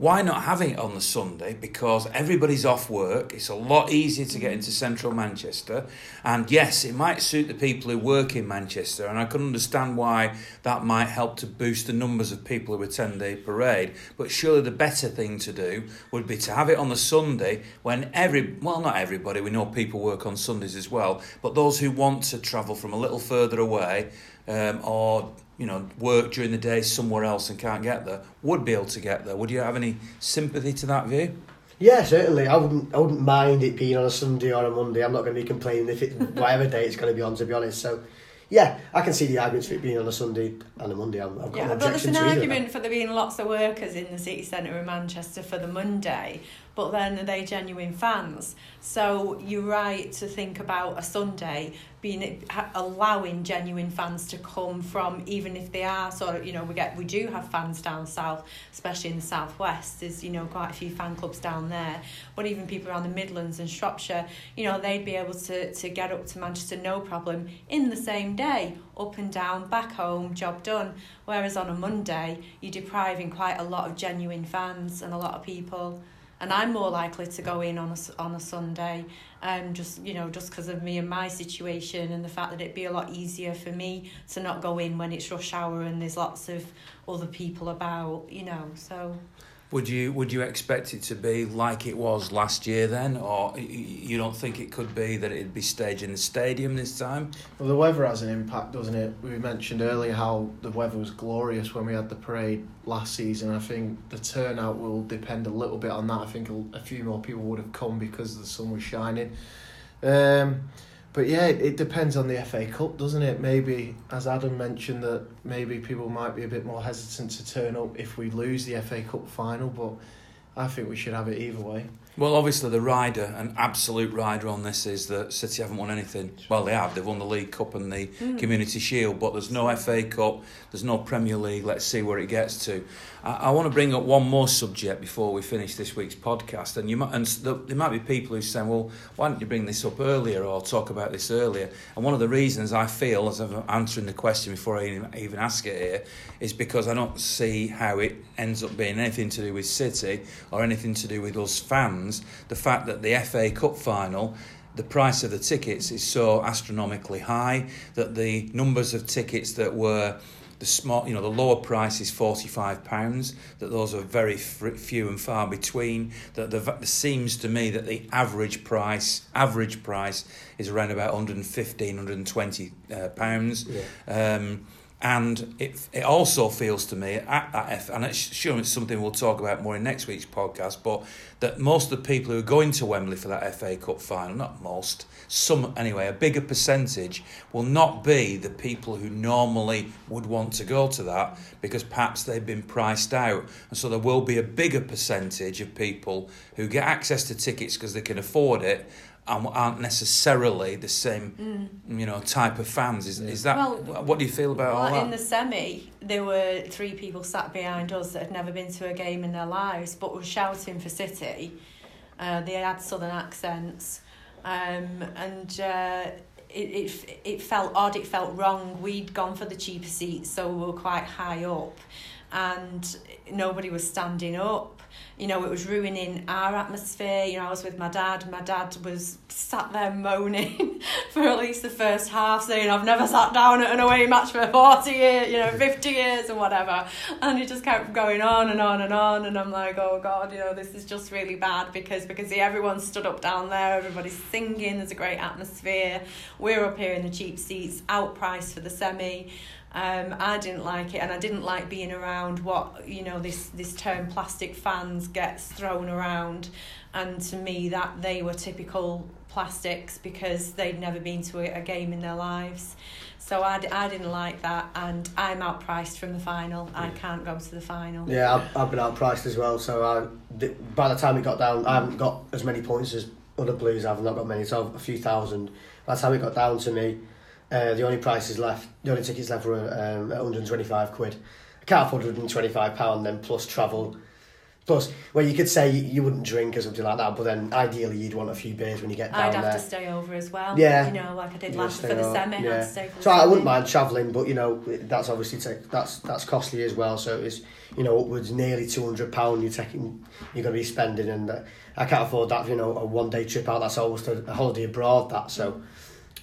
why not have it on the Sunday? Because everybody's off work. It's a lot easier to get into central Manchester. And yes, it might suit the people who work in Manchester. And I can understand why that might help to boost the numbers of people who attend the parade. But surely the better thing to do would be to have it on the Sunday when every, well, not everybody, we know people work on Sundays as well, but those who want to travel from a little further away um, or you know, work during the day somewhere else and can't get there, would be able to get there. Would you have any sympathy to that view? Yeah, certainly. I wouldn't. I wouldn't mind it being on a Sunday or a Monday. I'm not going to be complaining if it whatever day it's going to be on. To be honest, so yeah, I can see the arguments for it being on a Sunday and a Monday. I'm, I've got Yeah, no but there's an to either. of argument for there being lots of workers in the city centre in Manchester for the Monday, but then are they genuine fans? So you're right to think about a Sunday being allowing genuine fans to come from, even if they are sort of, you know, we get we do have fans down south, especially in the southwest. There's you know quite a few fan clubs down there, but even people around the Midlands and Shropshire, you know, they'd be able to to get up to Manchester no problem in the same day, up and down, back home, job done. Whereas on a Monday, you're depriving quite a lot of genuine fans and a lot of people. And I'm more likely to go in on a, on a Sunday, um, just you know, just because of me and my situation and the fact that it'd be a lot easier for me to not go in when it's rush hour and there's lots of other people about, you know. So Would you would you expect it to be like it was last year then, or you don't think it could be that it'd be staged in the stadium this time? Well, the weather has an impact, doesn't it? We mentioned earlier how the weather was glorious when we had the parade last season. I think the turnout will depend a little bit on that. I think a few more people would have come because the sun was shining. Um, but yeah, it, it depends on the FA Cup, doesn't it? Maybe, as Adam mentioned, that maybe people might be a bit more hesitant to turn up if we lose the FA Cup final, but I think we should have it either way. Well, obviously the rider, an absolute rider on this is that City haven't won anything. Well, they have. They've won the League Cup and the mm. Community Shield, but there's no FA Cup, there's no Premier League. Let's see where it gets to. I, I want to bring up one more subject before we finish this week's podcast. And you might, and there might be people who say, "Well, why didn't you bring this up earlier or talk about this earlier?" And one of the reasons I feel, as I'm answering the question before I even ask it here, is because I don't see how it ends up being anything to do with City or anything to do with us fans. The fact that the FA Cup final, the price of the tickets is so astronomically high that the numbers of tickets that were the small, you know, the lower price is forty five pounds. That those are very few and far between. That the seems to me that the average price, average price, is around about 115, 120 uh, pounds. Yeah. Um, and it, it also feels to me at that F, and it's sure it's something we'll talk about more in next week's podcast, but that most of the people who are going to Wembley for that FA Cup final, not most, some anyway, a bigger percentage will not be the people who normally would want to go to that because perhaps they've been priced out. And so there will be a bigger percentage of people who get access to tickets because they can afford it and aren't necessarily the same, you know, type of fans. Is, is that Well, what do you feel about all that? in the semi, there were three people sat behind us that had never been to a game in their lives, but were shouting for City. Uh, they had southern accents, um, and uh, it, it it felt odd. It felt wrong. We'd gone for the cheaper seats, so we were quite high up, and nobody was standing up. You know, it was ruining our atmosphere. You know, I was with my dad. My dad was sat there moaning for at least the first half, saying, I've never sat down at an away match for 40 years, you know, 50 years or whatever. And he just kept going on and on and on. And I'm like, oh God, you know, this is just really bad because, because everyone stood up down there, everybody's singing, there's a great atmosphere. We're up here in the cheap seats, outpriced for the semi. Um, I didn't like it, and I didn't like being around what you know this this term plastic fans gets thrown around, and to me that they were typical plastics because they'd never been to a, a game in their lives. So I, d- I didn't like that, and I'm outpriced from the final. I can't go to the final. Yeah, I've, I've been outpriced as well. So I, by the time it got down, I haven't got as many points as other Blues have. I've not got many, so a few thousand. By the time it got down to me, uh, the only prices left, the only tickets left were um, at 125 quid. I can't afford 125 pound then plus travel. Plus, well, you could say you, wouldn't drink or something like that, but then ideally you'd want a few beers when you get down I'd have there. to stay over as well. Yeah. You know, like I did last for the over, semi. Yeah. to stay for the So I semi. wouldn't mind travelling, but you know that's obviously take, that's that's costly as well. So it's you know upwards nearly two hundred pound you're taking you're going to be spending, and uh, I can't afford that. You know, a one day trip out that's almost a, a holiday abroad. That so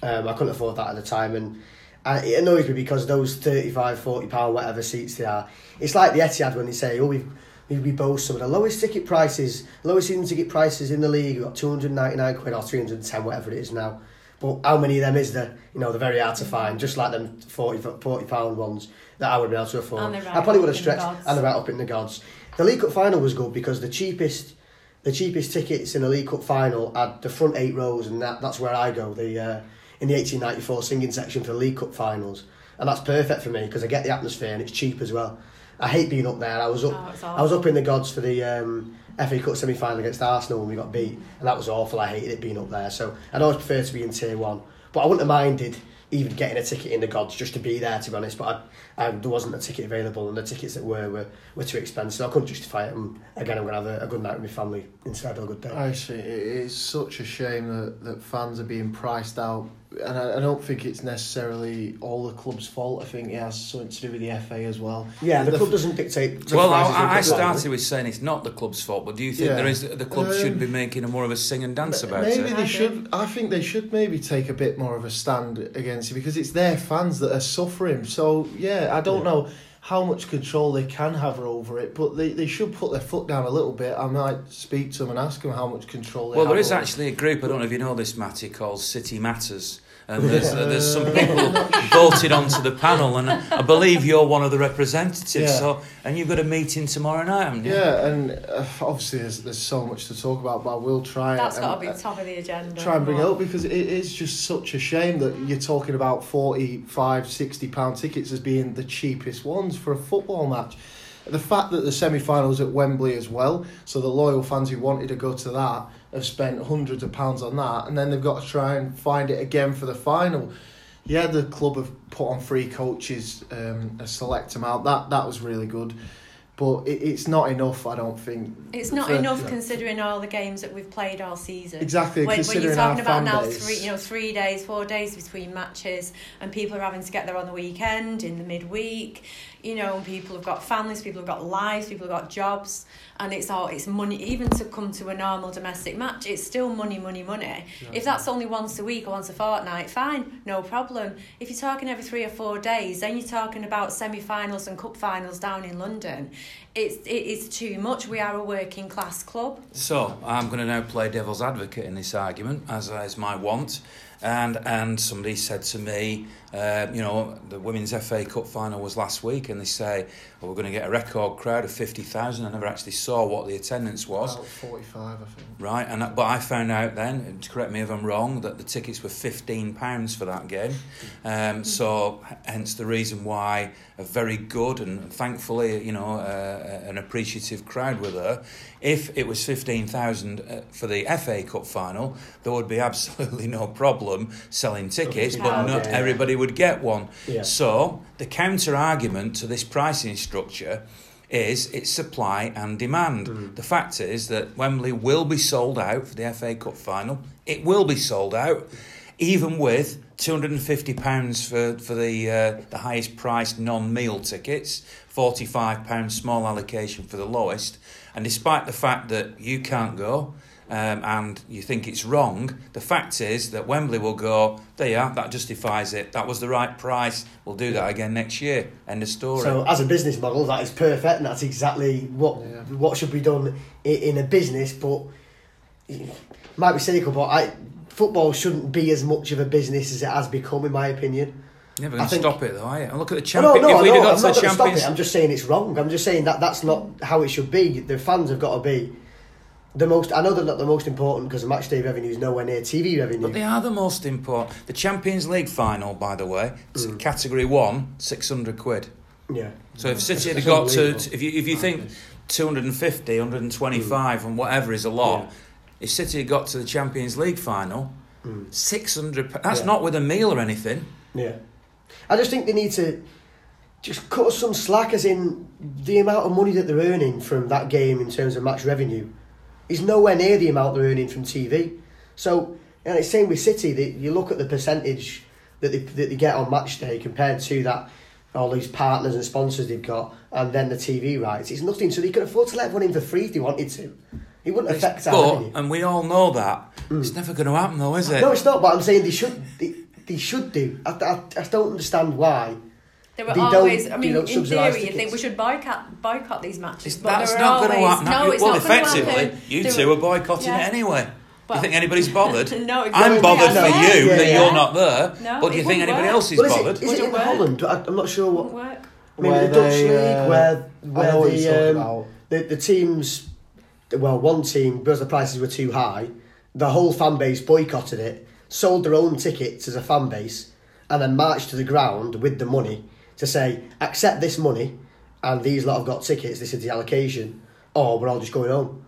um, I couldn't afford that at the time, and it annoys me because those 35 40 pound whatever seats they are. It's like the Etihad when they say, oh we've. We we boast some of the lowest ticket prices, lowest season ticket prices in the league. We've got 299 quid or 310, whatever it is now. But how many of them is there? You know, they're very hard to find, just like them 40, 40 pound ones that I would be able to afford. Right I probably would have stretched, and they're right up in the gods. The League Cup final was good because the cheapest the cheapest tickets in the League Cup final had the front eight rows, and that, that's where I go. The uh, in the 1894 singing section for the League Cup finals, and that's perfect for me because I get the atmosphere and it's cheap as well. I hate being up there. I was up. Oh, it's I was up in the gods for the um, FA Cup semi final against Arsenal when we got beat, and that was awful. I hated it being up there. So I'd always prefer to be in Tier One, but I wouldn't have minded even getting a ticket in the gods just to be there. To be honest, but I, I, there wasn't a ticket available, and the tickets that were were, were too expensive. So I couldn't justify it. And again, I'm gonna have a, a good night with my family instead of a good day. I see. It's such a shame that, that fans are being priced out, and I, I don't think it's necessarily all the club's fault. I think it has something to do with the FA as well. yeah, the, the club f- doesn't dictate. Well, prices I, I club, started with saying it's not the club's fault, but do you think Yeah. there is the club should Um, be making a more of a sing and dance about maybe it? Maybe they do. should. I think they should maybe take a bit more of a stand against it because it's their fans that are suffering. So yeah, I don't Yeah. know how much control they can have over it, but they, they should put their foot down a little bit. I might speak to them and ask them how much control they Well, have. there is over it. actually a group, I don't know if you know this, Matty, called City Matters. And there's, uh, there's some people voted onto the panel, and I believe you're one of the representatives. Yeah. So, and you've got a meeting tomorrow night, haven't you? Yeah, and uh, obviously there's, there's so much to talk about, but I will try That's and, got to be and, top of the agenda. try and bring it up because it is just such a shame that you're talking about 45 60 pound tickets as being the cheapest ones for a football match the fact that the semi-finals at Wembley as well so the loyal fans who wanted to go to that have spent hundreds of pounds on that and then they've got to try and find it again for the final yeah the club have put on three coaches um, a select amount that that was really good but it, it's not enough I don't think It's not for- enough yeah. considering all the games that we've played all season. exactly when, when you're talking about now base. three, you know, three days, four days between matches, and people are having to get there on the weekend, in the midweek, you know, people have got families, people have got lives, people have got jobs, and it's all it's money. Even to come to a normal domestic match, it's still money, money, money. If that's only once a week or once a fortnight, fine, no problem. If you're talking every three or four days, then you're talking about semi-finals and cup finals down in London. It's it is too much. We are a working class club. So I'm going to now play devil's advocate in this argument, as is my want. And and somebody said to me, uh, you know, the women's FA Cup final was last week, and they say, well, we're going to get a record crowd of fifty thousand. I never actually saw what the attendance was. About 45 I think Right, and that- but I found out then, to correct me if I'm wrong, that the tickets were fifteen pounds for that game. Um, so hence the reason why a very good and thankfully, you know, uh, an appreciative crowd were there. If it was fifteen thousand uh, for the FA Cup final, there would be absolutely no problem selling tickets, but Oh, not yeah. everybody would get one. Yeah. So the counter argument to this pricing structure is it's supply and demand. Mm. The fact is that Wembley will be sold out for the FA Cup final. It will be sold out, even with two hundred and fifty pounds for for the uh, the highest priced non meal tickets, forty five pounds small allocation for the lowest. And despite the fact that you can't go. Um, and you think it's wrong, the fact is that Wembley will go, there you are, that justifies it. That was the right price. We'll do that again next year. End of story. So, as a business model, that is perfect, and that's exactly what Yeah. what should be done in, in a business. But it might be cynical, but I, football shouldn't be as much of a business as it has become, in my opinion. Never going to stop it though, are you? And look at the No, champion. no, if we'd no, have got I'm to not the going to stop champions, it. I'm just saying it's wrong. I'm just saying that that's not how it should be. The fans have got to be the most. I know they're not the most important because the match day revenue is nowhere near TV revenue. but they are the most important. The Champions League final, by the way, s- Mm. category one, six hundred quid. yeah, So if City had It's got to, unbelievable. if you if you think 250, 125 and whatever is a lot, Yeah. if City had got to the Champions League final, Mm. 600. That's Yeah. not with a meal or anything. yeah. I just think they need to just cut us some slack, as in the amount of money that they're earning from that game in terms of match revenue is nowhere near the amount they're earning from TV. So, and it's the same with City. That you look at the percentage that they that they get on match day compared to that all these partners and sponsors they've got, and then the TV rights. It's nothing. So they could afford to let everyone in for free if they wanted to. It wouldn't affect our But revenue. and we all know that mm. it's never going to happen though, is it? No, it's not. But I'm saying they should. They, they should do. I, I, I don't understand why. There were They always, I mean, in theory, you think we should boycott boycott these matches. It's, but that's not going to always, happen. No, it's well, not gonna effectively, happen. you two were- are boycotting Yeah. it anyway. do you think anybody's bothered? no, exactly. I'm bothered No, for yeah, you yeah, that yeah. you're not there. No, but do you think anybody work. else is Well, is bothered? it, is it in work. Holland? I, I'm not sure what. Wouldn't work. Maybe Where the Dutch they, league, uh, where where what you're talking the um, about. the, the teams well, one team because the prices were too high, the whole fan base boycotted it, sold their own tickets as a fan base, and then marched to the ground with the money to say accept this money, and these lot have got tickets. This is the allocation, or we're all just going home.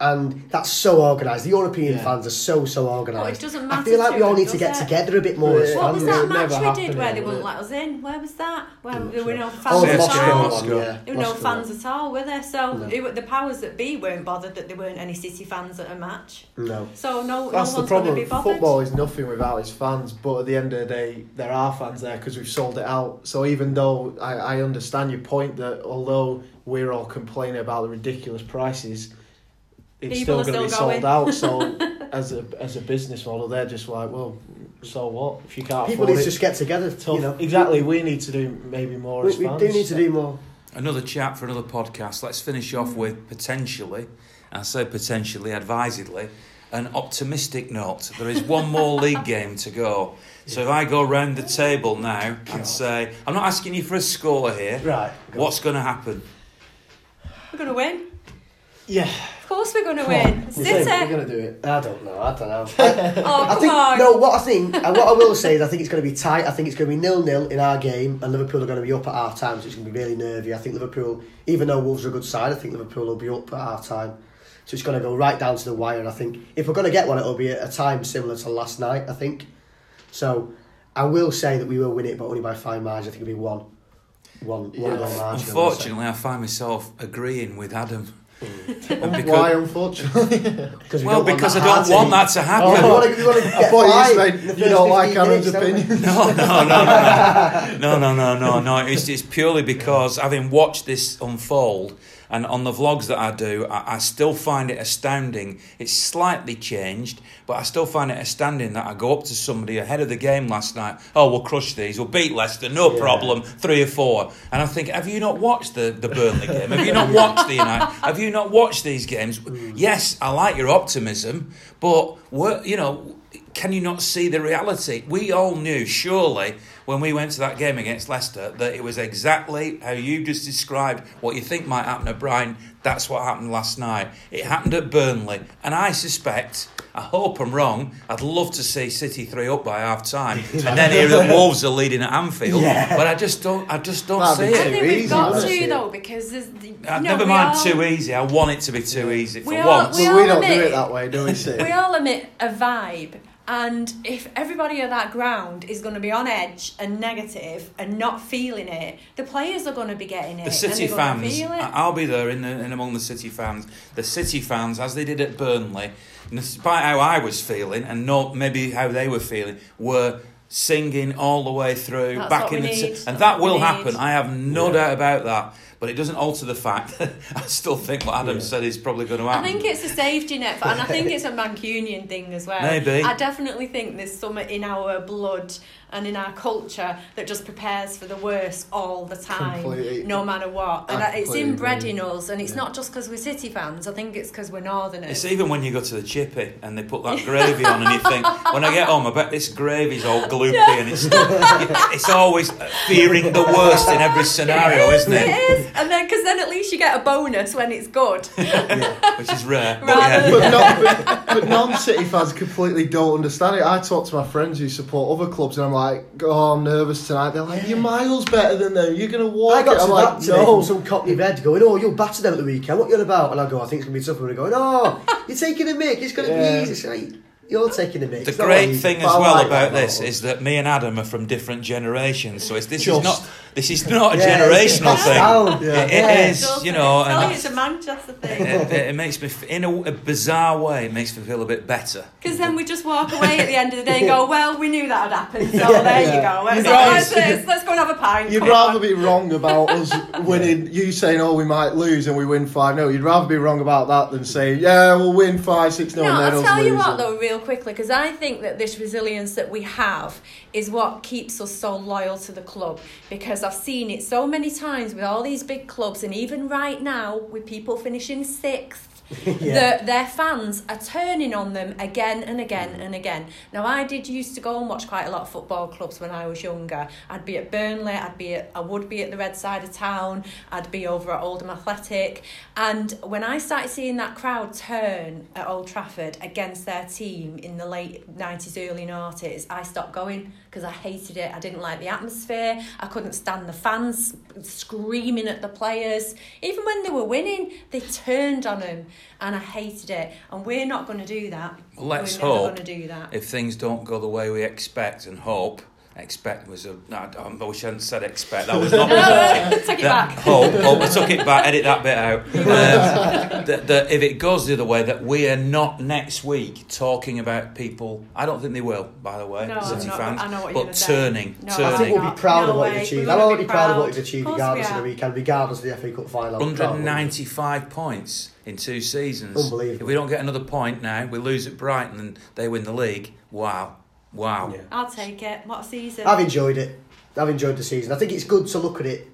And that's so organised. The European Yeah. fans are so so organised. Well, oh, it doesn't matter. I feel like we all need to get it? together a bit more as Yeah. What was that match we happen did where they here, wouldn't let us in? Where was that? Where I'm there were no Oh, fans the at Moscow all. Moscow. yeah. There were no fans at all, were there? So No. it, the powers that be weren't bothered that there weren't any City fans at a match. No. So no, That's no the one's going to problem. be. Football is nothing without its fans, but at the end of the day, there are fans there because we've sold it out. So even though I, I understand your point that although we're all complaining about the ridiculous prices, it's People still are going to be sold out. So as a as a business model, they're just like, well, so what if you can't People afford need it? to just get together. tough. You know, exactly. We need to do maybe more. We, as we fans. do need to do more. Another chat for another podcast. Let's finish off with potentially, I say potentially, advisedly, an optimistic note. There is one more league game to go. So if I go round the table now and say, I'm not asking you for a score here, Right. go. what's going to happen? We're going to win. Yeah. Of course we're going to win. you think We're gonna do it. I don't know. I don't know. Oh, I come think on. no. What I think, and what I will say is, I think it's going to be tight. I think it's going to be nil nil in our game, and Liverpool are going to be up at half time, so it's going to be really nervy. I think Liverpool, even though Wolves are a good side, I think Liverpool will be up at half time. So it's going to go right down to the wire. And I think if we're going to get one, it'll be at a time similar to last night. I think. So I will say that we will win it, but only by five margin. I think it'll be one, one, one Yeah. goal margin. Unfortunately, I find myself agreeing with Adam. Mm. And because, Why, unfortunately? well, because I don't want that to happen. Oh, you want to, you want to get five you don't like Aaron's opinion. No, no, no, no, no, no, no, no. It's, it's purely because having watched this unfold, and on the vlogs that I do, I, I, still find it astounding. It's slightly changed, but I still find it astounding that I go up to somebody ahead of the game last night. Oh, we'll crush these. We'll beat Leicester, no yeah. problem. Three or four, and I think, have you not watched the, the Burnley game? Have you not watched the United? Have you not watch these games? Mm. Yes, I like your optimism, but what you know can you not see the reality? We all knew, surely, when we went to that game against Leicester, that it was exactly how you just described what you think might happen at Brighton. That's what happened last night. It happened at Burnley. And I suspect, I hope I'm wrong, I'd love to see City 3 up by half time and then hear that Wolves are leading at Anfield. Yeah. But I just don't I just don't That'd see be I it. too think we've got wouldn't to though because there's the, you Uh, know, never mind all- too easy. I want it to be too easy for We all- once. we But we don't do it that way, do we? Sid? We all emit a vibe, and if everybody at that ground is going to be on edge and negative and not feeling it, the players are going to be getting it. The City and they're gonna fans, feel it. I- I'll be there in, the, in among the City fans. The City fans, as they did at Burnley, despite how I was feeling and not maybe how they were feeling, were singing all the way through That's back what in we the need. t- That's and that will happen. I have no Yeah. doubt about that. But it doesn't alter the fact that I still think what Adam Yeah. said is probably going to happen. I think it's a safety net, for, and I think it's a Mancunian thing as well. Maybe. I definitely think there's something in our blood and in our culture that just prepares for the worst all the time, Completely. no matter what. And I it's inbred in us, and it's Yeah. not just because we're City fans. I think it's because we're Northerners. It's even when you go to the chippy and they put that gravy on, and you think, when I get home, I bet this gravy's all gloopy, and it's it's always fearing the worst in every scenario, isn't It it? is, and then because then at least you get a bonus when it's good. Which is rare. But yeah. but, not, but, but non-City fans completely don't understand it. I talk to my friends who support other clubs, and I'm like, "Oh, I'm nervous tonight." They're like, "You're miles better than them. You're gonna walk." I got it." to I'm that like, today "No." from some Cockney red going, oh, you'll batter them at the weekend. What you on about? And I go, I think it's going to be tough. And they're going, oh, you're taking a mick. It's going to Yeah. be easy. It's like, you're taking a mick. The great like- thing as well like about this about is that me and Adam are from different generations, so it's, this is not this is not a Yeah, generational passed thing. down. Yeah. It- Yeah. it is, you know, Tell and it's a Manchester thing. it, it, it makes me, f- in a, a bizarre way, it makes me feel a bit better. Because then we just walk away at the end of the day and go, well, we knew that would happen, so Yeah, there yeah. you go. Let's, You'd let's, let's, let's go and have a pint. You'd rather on. be wrong about us winning. You saying, "Oh, we might lose," and we win five 0 You'd rather be wrong about that than say, "Yeah, we'll win five six 0 No, and then I'll tell you lose." what though, real quickly, because I think that this resilience that we have is what keeps us so loyal to the club. Because I've seen it so many times with all these big clubs, and even right now with people finishing sixth Yeah. The, their fans are turning on them again and again mm. and again. Now, I did used to go and watch quite a lot of football clubs when I was younger. I'd be at Burnley, I'd be at, I would be at the red side of town, I'd be over at Oldham Athletic. And when I started seeing that crowd turn at Old Trafford against their team in the late 90s, early noughties, I stopped going because I hated it. I didn't like the atmosphere. I couldn't stand the fans screaming at the players. Even when they were winning, they turned on them and I hated it. And we're not going to do that. Let's we're never hope do that. if things don't go the way we expect and hope. Expect was a. No, I wish I hadn't said expect. That was not. Take it that back. hope. Hope. I took it back. Edit that bit out. Um, that, that if it goes the other way, that we are not next week talking about people. I don't think they will. By the way, No, City not- fans, I know what you're but gonna turning, I turning. think we'll be proud No of what you've achieved. I'm already be proud of what you've achieved regardless we of the are. weekend, regardless of the FA Cup final. I'm proud of what he- 195 points in two seasons. Unbelievable. If we don't get another point now, we lose at Brighton and they win the league. Wow, wow. Yeah. I'll take it. What a season. I've enjoyed it. I've enjoyed the season. I think it's good to look at it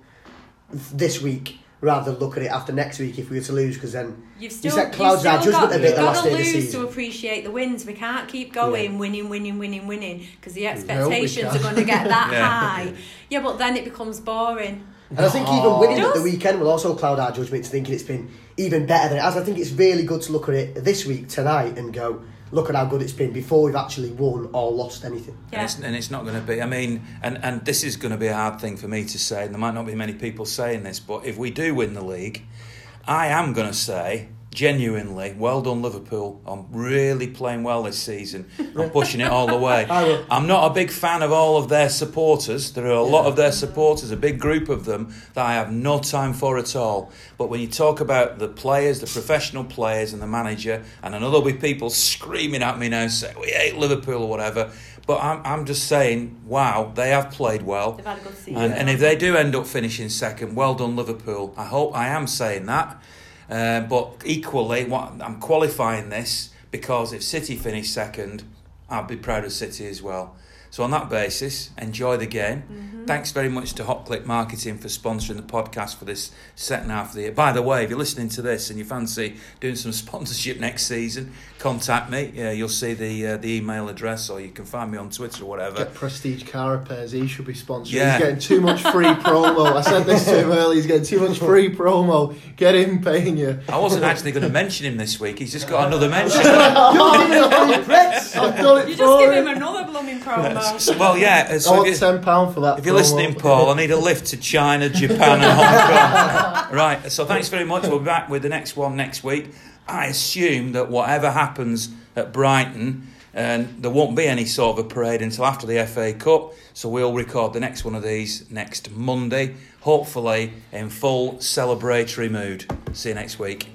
this week rather than look at it after next week if we were to lose because then You've still, set clouds you've our judgment got, a bit the last to day of the lose season. to appreciate the wins. We can't keep going Yeah. winning, winning, winning, winning because the expectations can. are going to get that Yeah. high. Yeah, but then it becomes boring. And I think even winning at the weekend will also cloud our judgment to thinking it's been even better than it has. I think it's really good to look at it this week, tonight, and go, look at how good it's been before we've actually won or lost anything. And it's, and it's not going to be. I mean, and, and this is going to be a hard thing for me to say, and there might not be many people saying this, but if we do win the league, I am going to say genuinely, well done Liverpool. I'm really playing well this season. I'm pushing it all the way. I will. I'm not a big fan of all of their supporters. There are a lot of their supporters, a big group of them that I have no time for at all. But when you talk about the players, the professional players, and the manager, and I know there'll be people screaming at me now saying we hate Liverpool or whatever. But I'm, I'm just saying, wow, they have played well. They've had a good season. And, and if they do end up finishing second, well done Liverpool. I hope I am saying that. Uh, but equally, what I'm qualifying this because if City finish second, I'll be proud of City as well. So on that basis, enjoy the game. Mm-hmm. Thanks very much to Hot Click Marketing for sponsoring the podcast for this second half of the year. By the way, if you're listening to this and you fancy doing some sponsorship next season, contact me. Yeah, you'll see the uh, the email address, or you can find me on Twitter or whatever. Get Prestige Car Repairs. He should be sponsored. Yeah. He's getting too much free promo. I said this to him earlier. He's getting too much free promo. Get him paying you. I wasn't actually going to mention him this week. He's just got another mention. I've done it you just give him. him another blooming promo. well, yeah. Uh, I So want if, you, ten pound for that. if you're promo. listening, Paul, I need a lift to China, Japan, and Hong Kong. right. So thanks very much. We'll be back with the next one next week. I assume that whatever happens at Brighton, and there won't be any sort of a parade until after the FA Cup. So we'll record the next one of these next Monday, hopefully in full celebratory mood. See you next week.